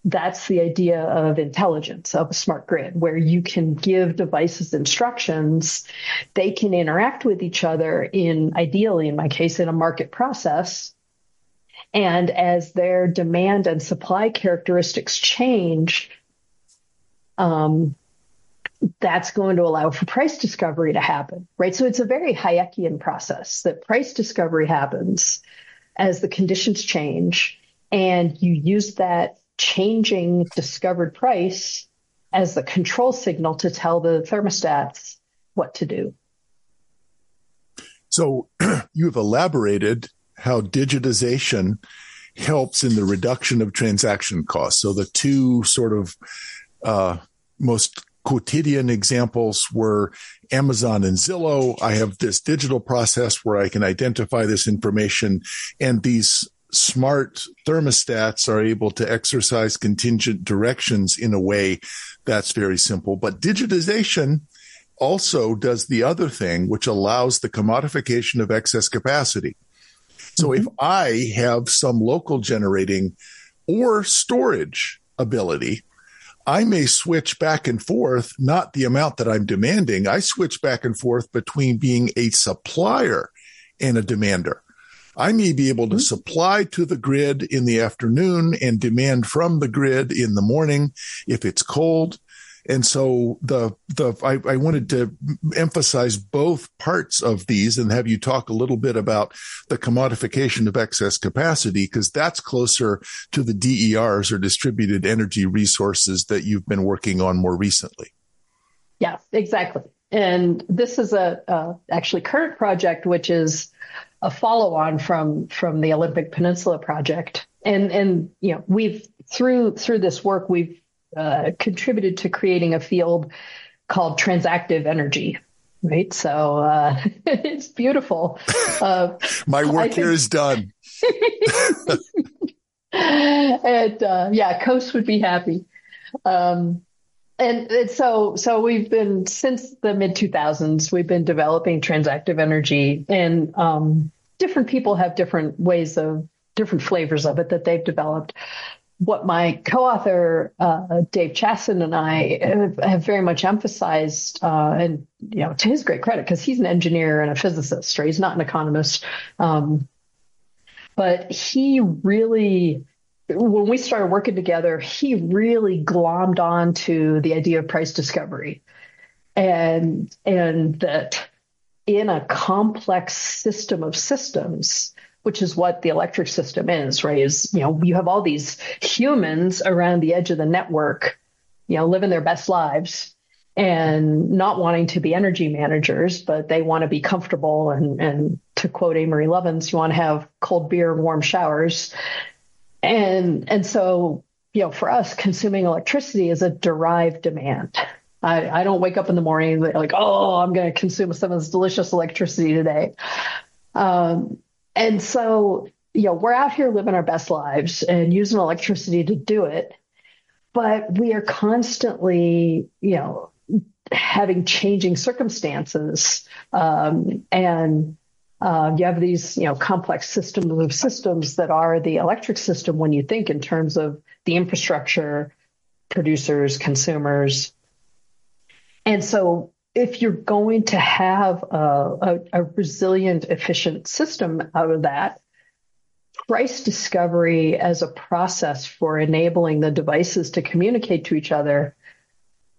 That's the idea of intelligence of a smart grid, where you can give devices instructions. They can interact with each other in, ideally, in my case, in a market process and as their demand and supply characteristics change, um, that's going to allow for price discovery to happen, right? So it's a very Hayekian process that price discovery happens as the conditions change, and you use that changing discovered price as the control signal to tell the thermostats what to do. So you've elaborated how digitization helps in the reduction of transaction costs. So the two sort of uh, most quotidian examples were Amazon and Zillow. I have this digital process where I can identify this information and these smart thermostats are able to exercise contingent directions in a way that's very simple. But digitization also does the other thing, which allows the commodification of excess capacity. So mm-hmm. if I have some local generating or storage ability, I may switch back and forth, not the amount that I'm demanding. I switch back and forth between being a supplier and a demander. I may be able to mm-hmm. supply to the grid in the afternoon and demand from the grid in the morning if it's cold. And so the the I, I, wanted to emphasize both parts of these and have you talk a little bit about the commodification of excess capacity because that's closer to the DERs or distributed energy resources that you've been working on more recently. Yeah, exactly. And this is a, a actually current project which is a follow on from from the Olympic Peninsula project. And and you know we've through through this work we've uh, contributed to creating a field called transactive energy. Right, so uh, it's beautiful. Uh, My work here is done. and uh, yeah, Coase would be happy. Um, and, so so we've been since the mid 2000s we've been developing transactive energy and um, different people have different ways of different flavors of it that they've developed what my co-author uh, Dave Chassin and I have, have very much emphasized, uh, and you know, to his great credit, because he's an engineer and a physicist, right? He's not an economist, um, but he really when we started working together, he really glommed on to the idea of price discovery and and that in a complex system of systems, which is what the electric system is, right? Is you know, you have all these humans around the edge of the network, you know, living their best lives and not wanting to be energy managers, but they want to be comfortable and and to quote Amory Lovins, you want to have cold beer warm showers and and so you know for us consuming electricity is a derived demand. I, I don't wake up in the morning like oh i'm going to consume some of this delicious electricity today. Um, and so you know we're out here living our best lives and using electricity to do it. But we are constantly you know having changing circumstances um, and uh, you have these, you know, complex systems of systems that are the electric system when you think in terms of the infrastructure, producers, consumers. And so if you're going to have a, a, a resilient, efficient system out of that, price discovery as a process for enabling the devices to communicate to each other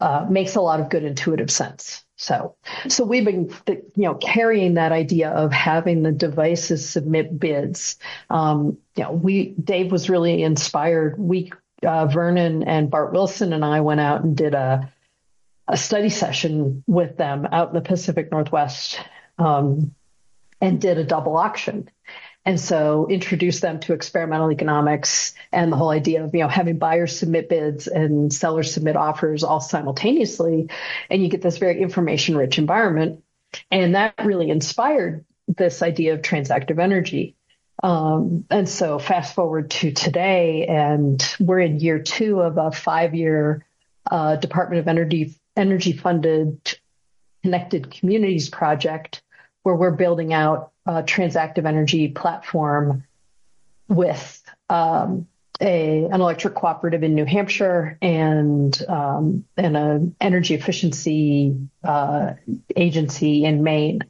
uh, makes a lot of good intuitive sense. So, so we've been, you know, carrying that idea of having the devices submit bids. Um, you know, we Dave was really inspired. We uh, Vernon and Bart Wilson and I went out and did a a study session with them out in the Pacific Northwest, um, and did a double auction. And so introduce them to experimental economics and the whole idea of, you know, having buyers submit bids and sellers submit offers all simultaneously. And you get this very information rich environment. And that really inspired this idea of transactive energy. Um, and so fast forward to today, and we're in year two of a five year uh, Department of Energy energy funded connected communities project where we're building out a transactive energy platform with um, a, an electric cooperative in New Hampshire and um, and an energy efficiency uh, agency in Maine.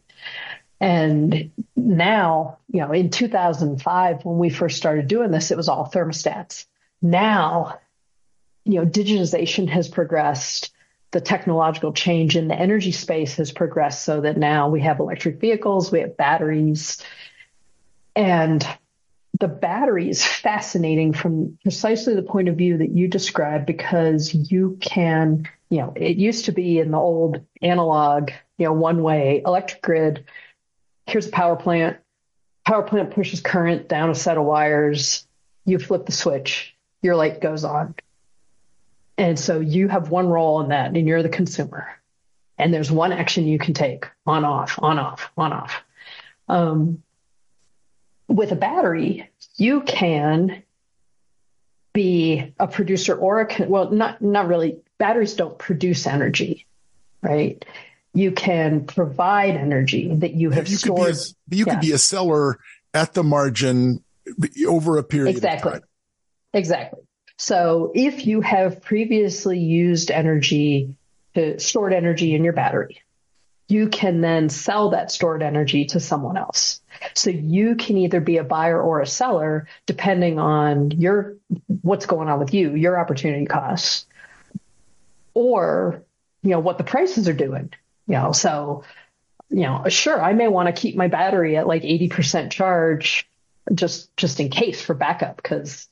And now, you know, in 2005, when we first started doing this, it was all thermostats. Now, you know, digitization has progressed the technological change in the energy space has progressed so that now we have electric vehicles, we have batteries, and the battery is fascinating from precisely the point of view that you described because you can, you know, it used to be in the old analog, you know, one way electric grid. Here's a power plant. Power plant pushes current down a set of wires you flip the switch, your light goes on. And so you have one role in that, and you're the consumer. And there's one action you can take on, off, on, off, on, off. Um, with a battery, you can be a producer or a well, not not really. Batteries don't produce energy, right? You can provide energy that you have you stored. Could a, you yeah. could be a seller at the margin over a period exactly. Exactly. So if you have previously used energy to stored energy in your battery, you can then sell that stored energy to someone else. So you can either be a buyer or a seller depending on your what's going on with you, your opportunity costs, or you know what the prices are doing. You know, so you know, sure, I may want to keep my battery at like 80% charge just just in case for backup because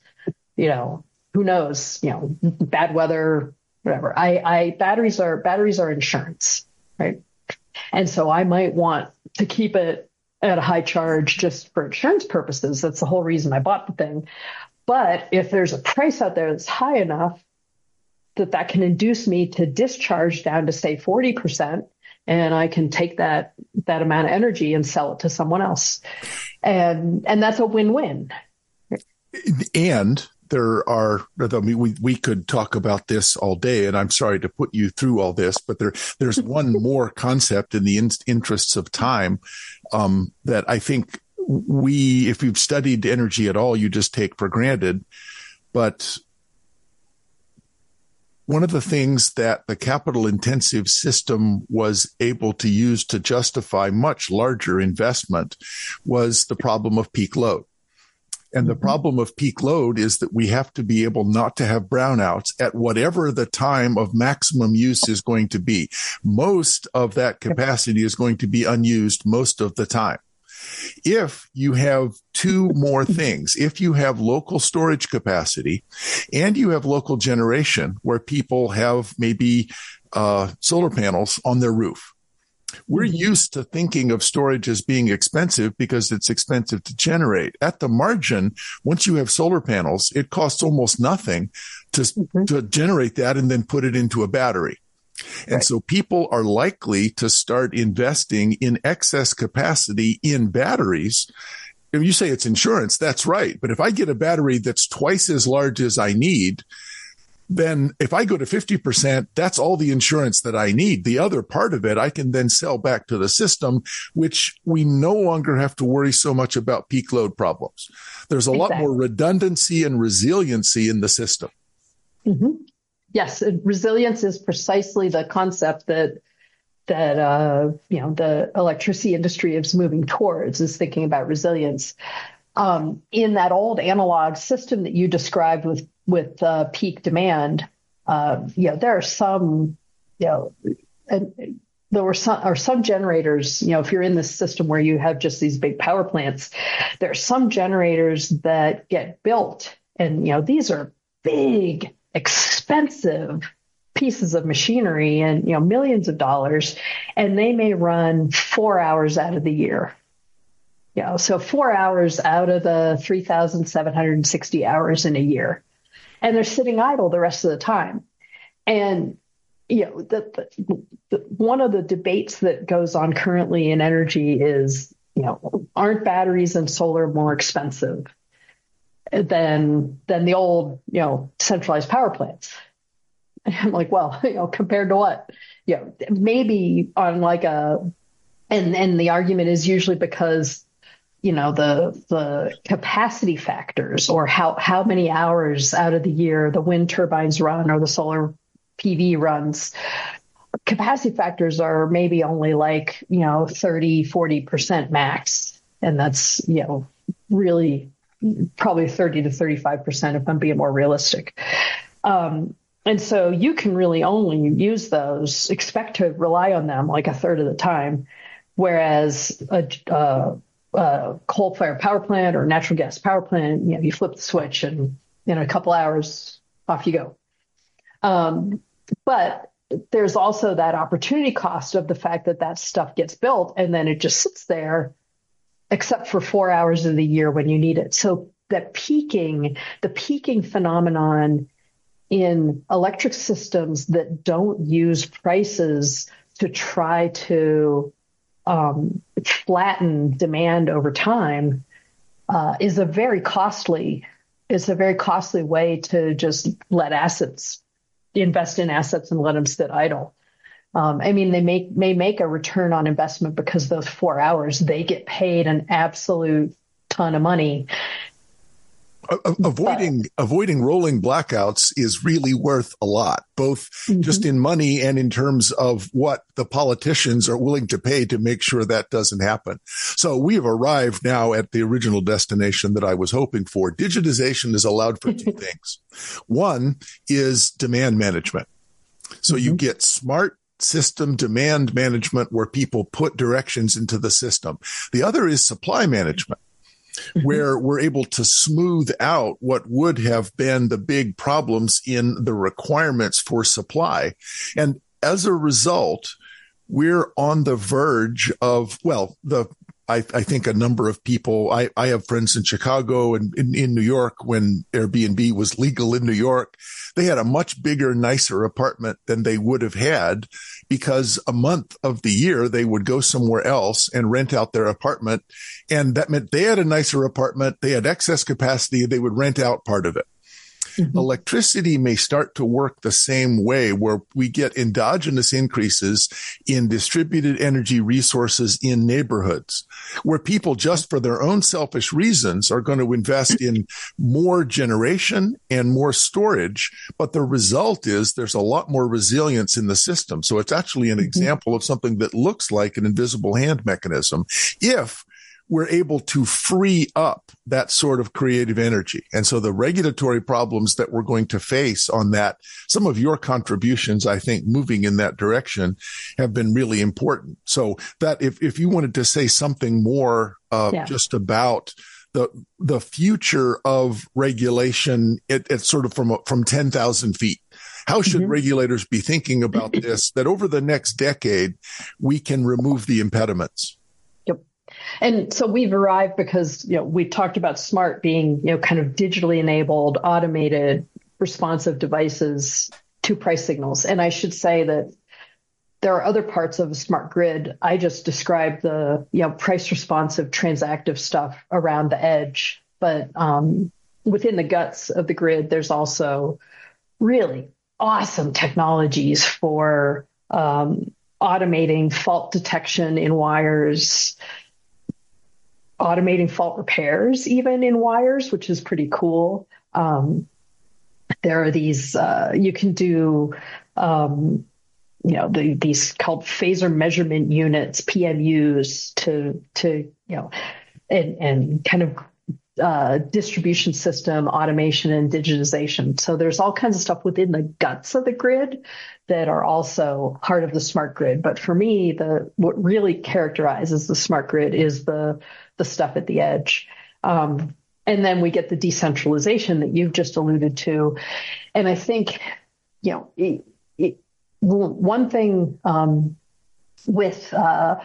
you know, who knows, you know, bad weather, whatever. I I batteries are batteries are insurance, right? And so I might want to keep it at a high charge just for insurance purposes. That's the whole reason I bought the thing. But if there's a price out there that's high enough that that can induce me to discharge down to say 40% and I can take that that amount of energy and sell it to someone else. And and that's a win-win. And there are I mean we we could talk about this all day and I'm sorry to put you through all this but there there's one more concept in the in, interests of time um, that I think we if you've studied energy at all you just take for granted. But one of the things that the capital intensive system was able to use to justify much larger investment was the problem of peak load and the mm-hmm. problem of peak load is that we have to be able not to have brownouts at whatever the time of maximum use is going to be. Most of that capacity is going to be unused most of the time. If you have two more things, if you have local storage capacity and you have local generation where people have maybe uh, solar panels on their roof, we're mm-hmm. used to thinking of storage as being expensive because it's expensive to generate. At the margin, once you have solar panels, it costs almost nothing to, mm-hmm. to generate that and then put it into a battery. And right. so people are likely to start investing in excess capacity in batteries. If you say it's insurance, that's right. But if I get a battery that's twice as large as I need, then if I go to 50%, that's all the insurance that I need. The other part of it, I can then sell back to the system, which we no longer have to worry so much about peak load problems. There's a exactly. lot more redundancy and resiliency in the system. Mm-hmm. Yes, resilience is precisely the concept that that uh, you know the electricity industry is moving towards is thinking about resilience. Um, in that old analog system that you described with with uh, peak demand, uh, you know, there are some, you know, and there were some are some generators, you know, if you're in this system where you have just these big power plants, there are some generators that get built, and you know, these are big, expensive pieces of machinery and you know millions of dollars and they may run four hours out of the year. You know so four hours out of the 3760 hours in a year and they're sitting idle the rest of the time. And you know, the, the, the, one of the debates that goes on currently in energy is, you know, aren't batteries and solar more expensive than than the old, you know, centralized power plants? And I'm like, well, you know, compared to what? You know, maybe on like a, and and the argument is usually because you know the the capacity factors or how how many hours out of the year the wind turbines run or the solar PV runs. Capacity factors are maybe only like you know 30 40% max. And that's you know really probably 30 to 35% if I'm being more realistic. Um, and so you can really only use those expect to rely on them like a third of the time. Whereas a, uh, uh, coal-fired power plant or natural gas power plant, you know, you flip the switch and in a couple hours, off you go. Um, but there's also that opportunity cost of the fact that that stuff gets built and then it just sits there, except for four hours of the year when you need it. So that peaking, the peaking phenomenon in electric systems that don't use prices to try to um, flatten demand over time uh, is a very costly is a very costly way to just let assets invest in assets and let them sit idle. Um, I mean, they make, may make a return on investment because those four hours they get paid an absolute ton of money avoiding but, avoiding rolling blackouts is really worth a lot, both mm-hmm. just in money and in terms of what the politicians are willing to pay to make sure that doesn't happen. So we have arrived now at the original destination that I was hoping for. Digitization is allowed for two things. One is demand management. So mm-hmm. you get smart system demand management where people put directions into the system. The other is supply management. Where we're able to smooth out what would have been the big problems in the requirements for supply. And as a result, we're on the verge of, well, the I, I, think a number of people, I, I have friends in Chicago and in, in, New York when Airbnb was legal in New York. They had a much bigger, nicer apartment than they would have had because a month of the year they would go somewhere else and rent out their apartment. And that meant they had a nicer apartment. They had excess capacity. They would rent out part of it. Mm-hmm. Electricity may start to work the same way where we get endogenous increases in distributed energy resources in neighborhoods where people just for their own selfish reasons are going to invest in more generation and more storage. But the result is there's a lot more resilience in the system. So it's actually an mm-hmm. example of something that looks like an invisible hand mechanism. If we're able to free up that sort of creative energy. And so the regulatory problems that we're going to face on that, some of your contributions, I think moving in that direction have been really important. So that if, if you wanted to say something more, uh, yeah. just about the, the future of regulation, it, it's sort of from, from 10,000 feet. How should mm-hmm. regulators be thinking about this? That over the next decade, we can remove the impediments. And so we've arrived because, you know, we talked about smart being, you know, kind of digitally enabled, automated, responsive devices to price signals. And I should say that there are other parts of a smart grid. I just described the, you know, price responsive transactive stuff around the edge. But um, within the guts of the grid, there's also really awesome technologies for um, automating fault detection in wires, automating fault repairs even in wires, which is pretty cool. Um, there are these uh, you can do um, you know the, these called phasor measurement units PMUs to to you know and and kind of uh, distribution system automation and digitization. So there's all kinds of stuff within the guts of the grid that are also part of the smart grid. But for me, the what really characterizes the smart grid is the the stuff at the edge. Um, and then we get the decentralization that you've just alluded to. And I think, you know, it, it, one thing um, with uh,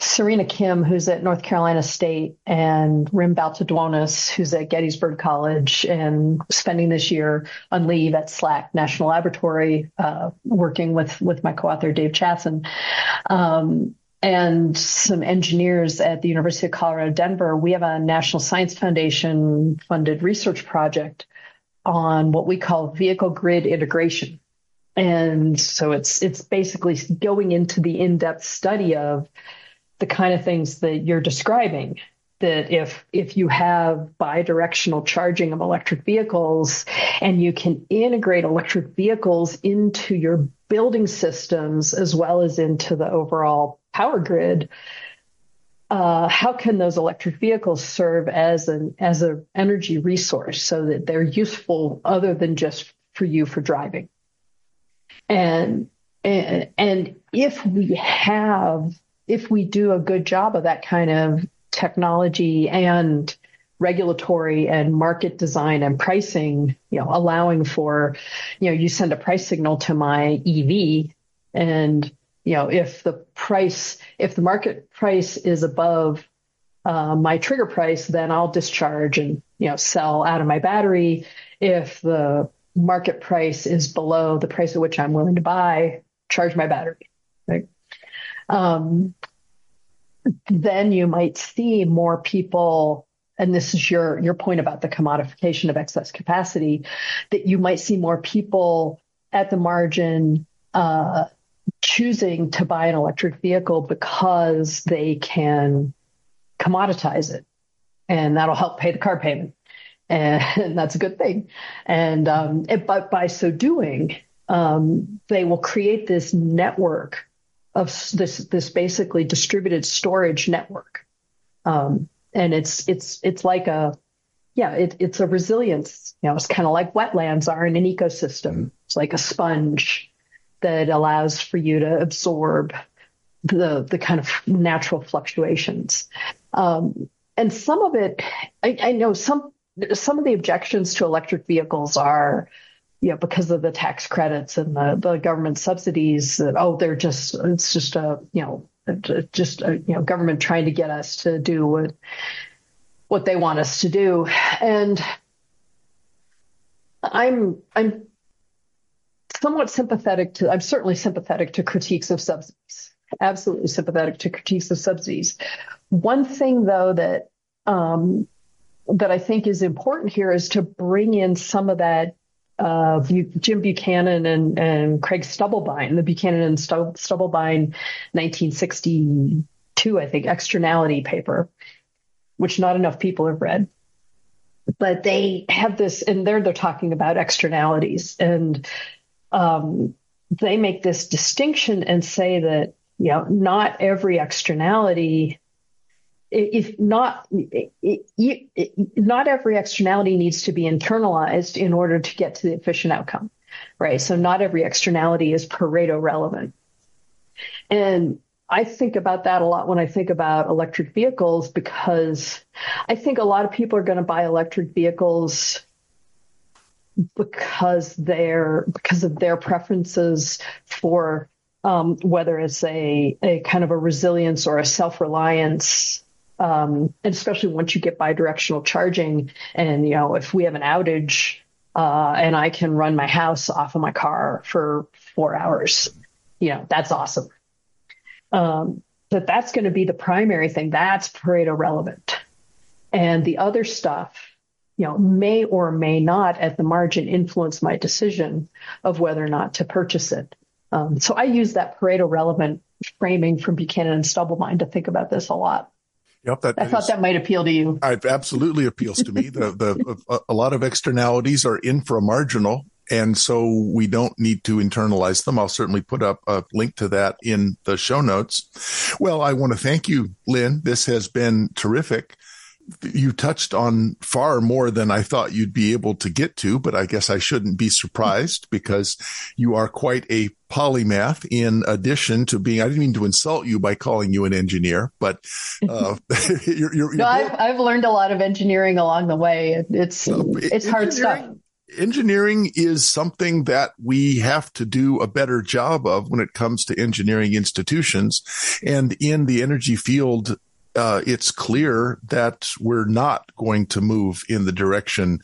Serena Kim, who's at North Carolina State, and Rim Baltaduonis, who's at Gettysburg College and spending this year on leave at SLAC National Laboratory, uh, working with, with my co-author Dave Chassin. Um, and some engineers at the University of Colorado Denver, we have a National Science Foundation funded research project on what we call vehicle grid integration. And so it's it's basically going into the in-depth study of the kind of things that you're describing that if if you have bidirectional charging of electric vehicles and you can integrate electric vehicles into your building systems as well as into the overall power grid, uh, how can those electric vehicles serve as an as an energy resource so that they're useful other than just for you for driving? And and, and if we have if we do a good job of that kind of technology and regulatory and market design and pricing, you know, allowing for, you know, you send a price signal to my EV and you know, if the price, if the market price is above uh, my trigger price, then I'll discharge and you know, sell out of my battery. If the market price is below the price at which I'm willing to buy, charge my battery. Right. Um, then you might see more people and this is your your point about the commodification of excess capacity that you might see more people at the margin uh, choosing to buy an electric vehicle because they can commoditize it. And that'll help pay the car payment. And that's a good thing. And um, it, but by so doing um, they will create this network of this this basically distributed storage network, um, and it's it's it's like a yeah it, it's a resilience. You know, it's kind of like wetlands are in an ecosystem. It's like a sponge that allows for you to absorb the the kind of natural fluctuations. Um, and some of it, I, I know some some of the objections to electric vehicles are you know, because of the tax credits and the, the government subsidies that, oh, they're just, it's just a, you know, just a, you know, government trying to get us to do what, what they want us to do. And I'm, I'm somewhat sympathetic to, I'm certainly sympathetic to critiques of subsidies, absolutely sympathetic to critiques of subsidies. One thing though that, um, that I think is important here is to bring in some of that uh, Jim Buchanan and, and Craig Stubblebine, the Buchanan and Stubblebine 1962, I think, externality paper, which not enough people have read. But they have this, and there they're talking about externalities, and um, they make this distinction and say that you know not every externality if not not every externality needs to be internalized in order to get to the efficient outcome right? So not every externality is pareto relevant. And i think about that a lot when i think about electric vehicles because i think a lot of people are going to buy electric vehicles because they're because of their preferences for um, whether it's a, a kind of a resilience or a self-reliance um, and especially once you get bidirectional charging. And you know, if we have an outage uh, and I can run my house off of my car for four hours, you know, that's awesome. Um, but that's going to be the primary thing. That's Pareto relevant, and the other stuff, you know, may or may not at the margin influence my decision of whether or not to purchase it. Um, so I use that Pareto relevant framing from Buchanan and Stubblebine to think about this a lot. Yep, that I thought that might appeal to you. It absolutely appeals to me. the the a, lot of externalities are inframarginal, and so we don't need to internalize them. I'll certainly put up a link to that in the show notes. Well, I want to thank you, Lynne. This has been terrific you touched on far more than I thought you'd be able to get to, but I guess I shouldn't be surprised because you are quite a polymath in addition to being, I didn't mean to insult you by calling you an engineer, but uh, you're, you're, you're no, I've, I've, learned a lot of engineering along the way. It's, uh, it's hard stuff. Engineering is something that we have to do a better job of when it comes to engineering institutions. And in the energy field, uh, it's clear that we're not going to move in the direction.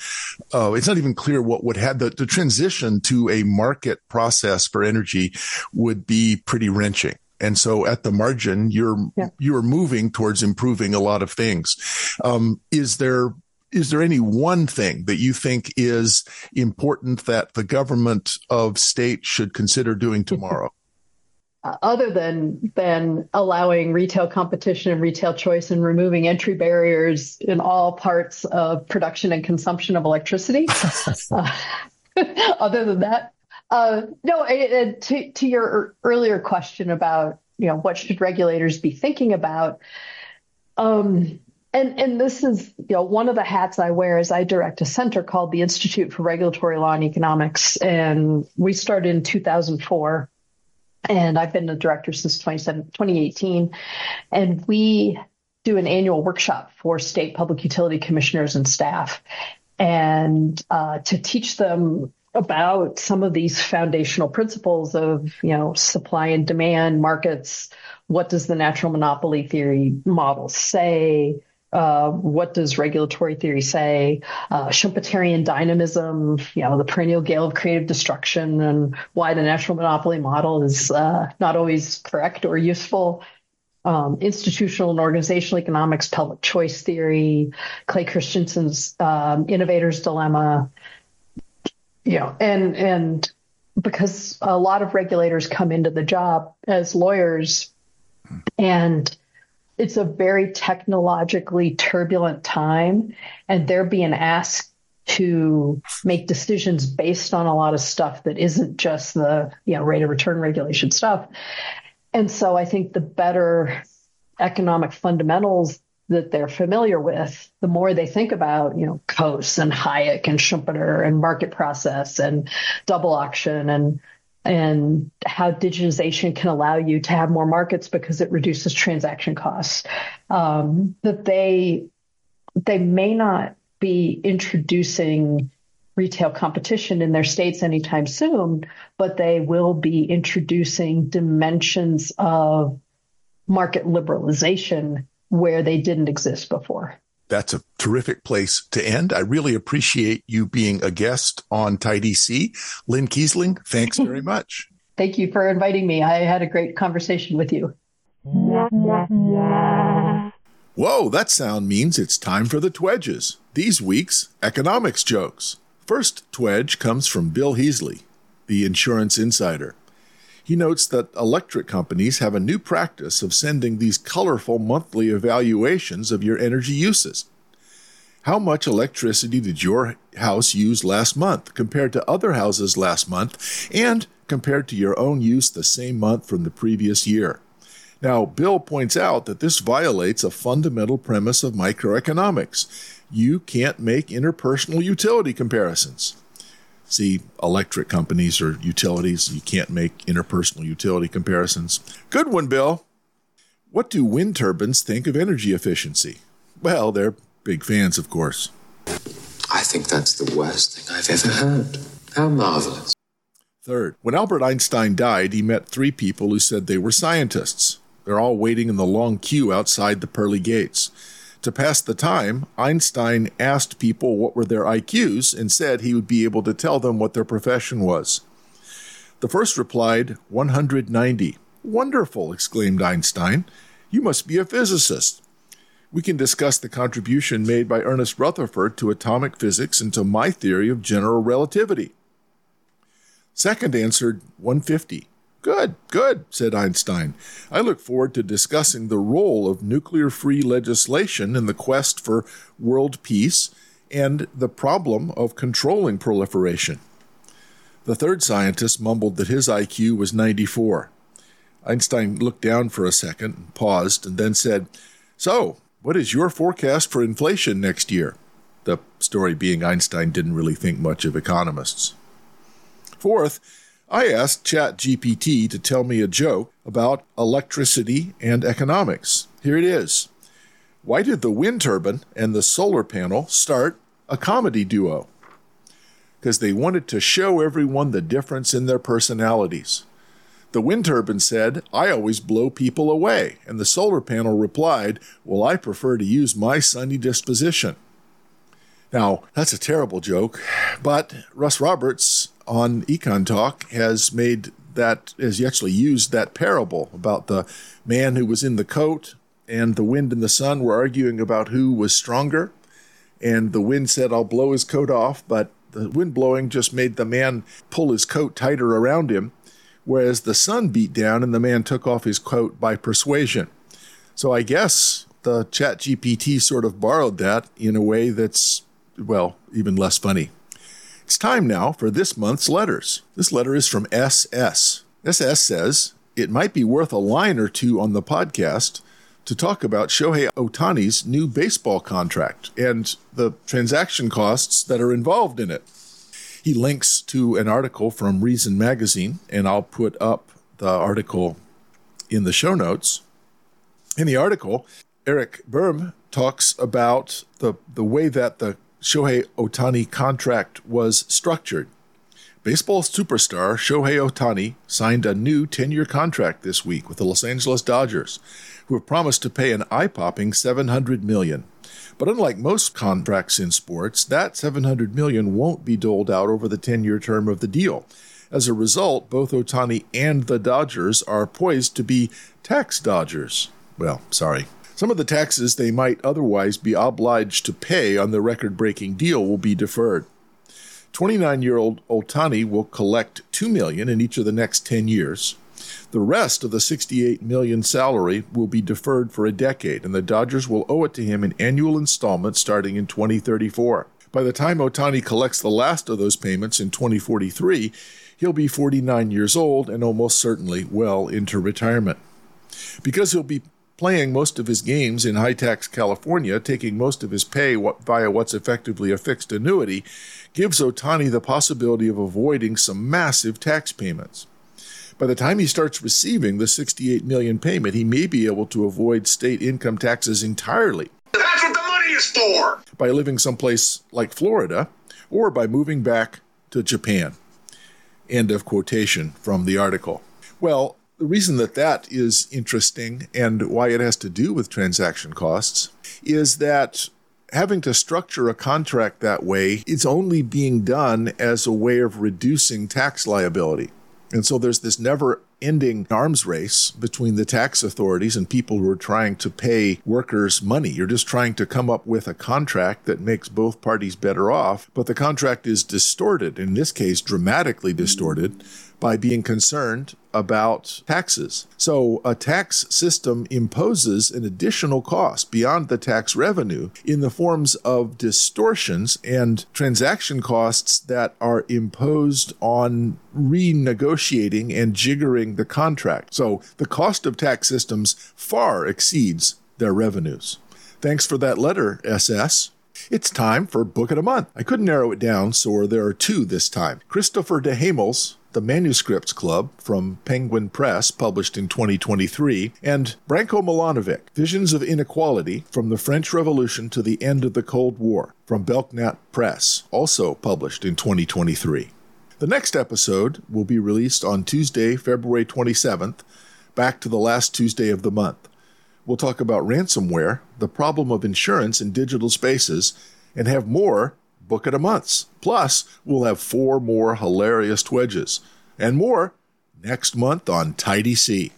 Uh, it's not even clear what would have the, the transition to a market process for energy would be pretty wrenching. And so at the margin, you're, yeah. you're moving towards improving a lot of things. Um, is there, is there any one thing that you think is important that the government of state should consider doing tomorrow? Uh, other than than allowing retail competition and retail choice and removing entry barriers in all parts of production and consumption of electricity. uh, other than that, uh, no. to to your earlier question about you know what should regulators be thinking about. Um, and and this is you know one of the hats I wear is I direct a center called the Institute for Regulatory Law and Economics, and we started in 2004 and I've been the director since 2018. And we do an annual workshop for state public utility commissioners and staff, and uh, to teach them about some of these foundational principles of you know supply and demand markets. What does the natural monopoly theory model say? Uh, what does regulatory theory say? Uh, Schumpeterian dynamism, you know, the perennial gale of creative destruction, and why the natural monopoly model is uh, not always correct or useful. Um, institutional and organizational economics, public choice theory, Clay Christensen's um, innovator's dilemma. You know, and and because a lot of regulators come into the job as lawyers, and it's a very technologically turbulent time, and they're being asked to make decisions based on a lot of stuff that isn't just the you know rate of return regulation stuff. And so I think the better economic fundamentals that they're familiar with, the more they think about, you know, Coase and Hayek and Schumpeter and market process and double auction and and how digitization can allow you to have more markets because it reduces transaction costs. Um, that they they may not be introducing retail competition in their states anytime soon, but they will be introducing dimensions of market liberalization where they didn't exist before that's a terrific place to end. I really appreciate you being a guest on Tidy C. Lynne Kiesling, thanks very much. Thank you for inviting me. I had a great conversation with you. Whoa, that sound means it's time for the TWEJs. These week's economics jokes. First TWEJ comes from Bill Heasley, the insurance insider. He notes that electric companies have a new practice of sending these colorful monthly evaluations of your energy uses. How much electricity did your house use last month compared to other houses last month and compared to your own use the same month from the previous year? Now, Bill points out that this violates a fundamental premise of microeconomics. You can't make interpersonal utility comparisons see electric companies or utilities. You can't make interpersonal utility comparisons. Good one, Bill. What do wind turbines think of energy efficiency? Well, they're big fans, of course. I think that's the worst thing I've ever heard. How marvelous. Third, when Albert Einstein died, he met three people who said they were scientists. They're all waiting in the long queue outside the pearly gates. To pass the time, Einstein asked people what were their IQs and said he would be able to tell them what their profession was. The first replied, 190. Wonderful, exclaimed Einstein. You must be a physicist. We can discuss the contribution made by Ernest Rutherford to atomic physics and to my theory of general relativity. Second answered 150. Good, good, said Einstein. I look forward to discussing the role of nuclear free legislation in the quest for world peace and the problem of controlling proliferation. The third scientist mumbled that his IQ was 94. Einstein looked down for a second, paused, and then said, So, what is your forecast for inflation next year? The story being Einstein didn't really think much of economists. Fourth, I asked ChatGPT to tell me a joke about electricity and economics. Here it is. Why did the wind turbine and the solar panel start a comedy duo? Because they wanted to show everyone the difference in their personalities. The wind turbine said, I always blow people away. And the solar panel replied, Well, I prefer to use my sunny disposition. Now, that's a terrible joke, but Russ Roberts on Econ Talk has made that, has actually used that parable about the man who was in the coat and the wind and the sun were arguing about who was stronger. And the wind said, I'll blow his coat off, but the wind blowing just made the man pull his coat tighter around him, whereas the sun beat down and the man took off his coat by persuasion. So I guess the Chat GPT sort of borrowed that in a way that's, well, even less funny. It's time now for this month's letters. This letter is from SS. SS says, It might be worth a line or two on the podcast to talk about Shohei Ohtani's new baseball contract and the transaction costs that are involved in it. He links to an article from Reason Magazine, and I'll put up the article in the show notes. In the article, Eric Boehm talks about the, the way that the Shohei Ohtani contract was structured. Baseball superstar Shohei Ohtani signed a new 10 year contract this week with the Los Angeles Dodgers, who have promised to pay an eye popping 700 million. But unlike most contracts in sports, that 700 million won't be doled out over the 10-year term of the deal. As a result, both Ohtani and the Dodgers are poised to be tax dodgers. Well, sorry. Some of the taxes they might otherwise be obliged to pay on the record breaking deal will be deferred. 29 year old Ohtani will collect 2 million in each of the next 10 years. The rest of the 68 million salary will be deferred for a decade, and the Dodgers will owe it to him in annual installments starting in 2034. By the time Ohtani collects the last of those payments in 2043, he'll be 49 years old and almost certainly well into retirement. Because he'll be playing most of his games in high tax California, taking most of his pay via what's effectively a fixed annuity, gives Ohtani the possibility of avoiding some massive tax payments. By the time he starts receiving the 68 million payment, he may be able to avoid state income taxes entirely. That's what the money is for. By living someplace like Florida or by moving back to Japan. End of quotation from the article. Well, the reason that that is interesting and why it has to do with transaction costs is that having to structure a contract that way it's only being done as a way of reducing tax liability. And so there's this never ending arms race between the tax authorities and people who are trying to pay workers money. You're just trying to come up with a contract that makes both parties better off, but the contract is distorted, in this case, dramatically distorted by being concerned about taxes. So a tax system imposes an additional cost beyond the tax revenue in the forms of distortions and transaction costs that are imposed on renegotiating and jiggering the contract. So the cost of tax systems far exceeds their revenues. Thanks for that letter, SS. It's time for Book of the Month. I couldn't narrow it down, so there are two this time. Christopher de Hamel's the Manuscripts Club from Penguin Press, published in 2023, and Branko Milanovic, Visions of Inequality from the French Revolution to the End of the Cold War, from Belknap Press, also published in 2023. The next episode will be released on Tuesday, February 27th, back to the last Tuesday of the month. We'll talk about ransomware, the problem of insurance in digital spaces, and have more book of the months. Plus, we'll have four more hilarious TWEJs and more next month on TAITC.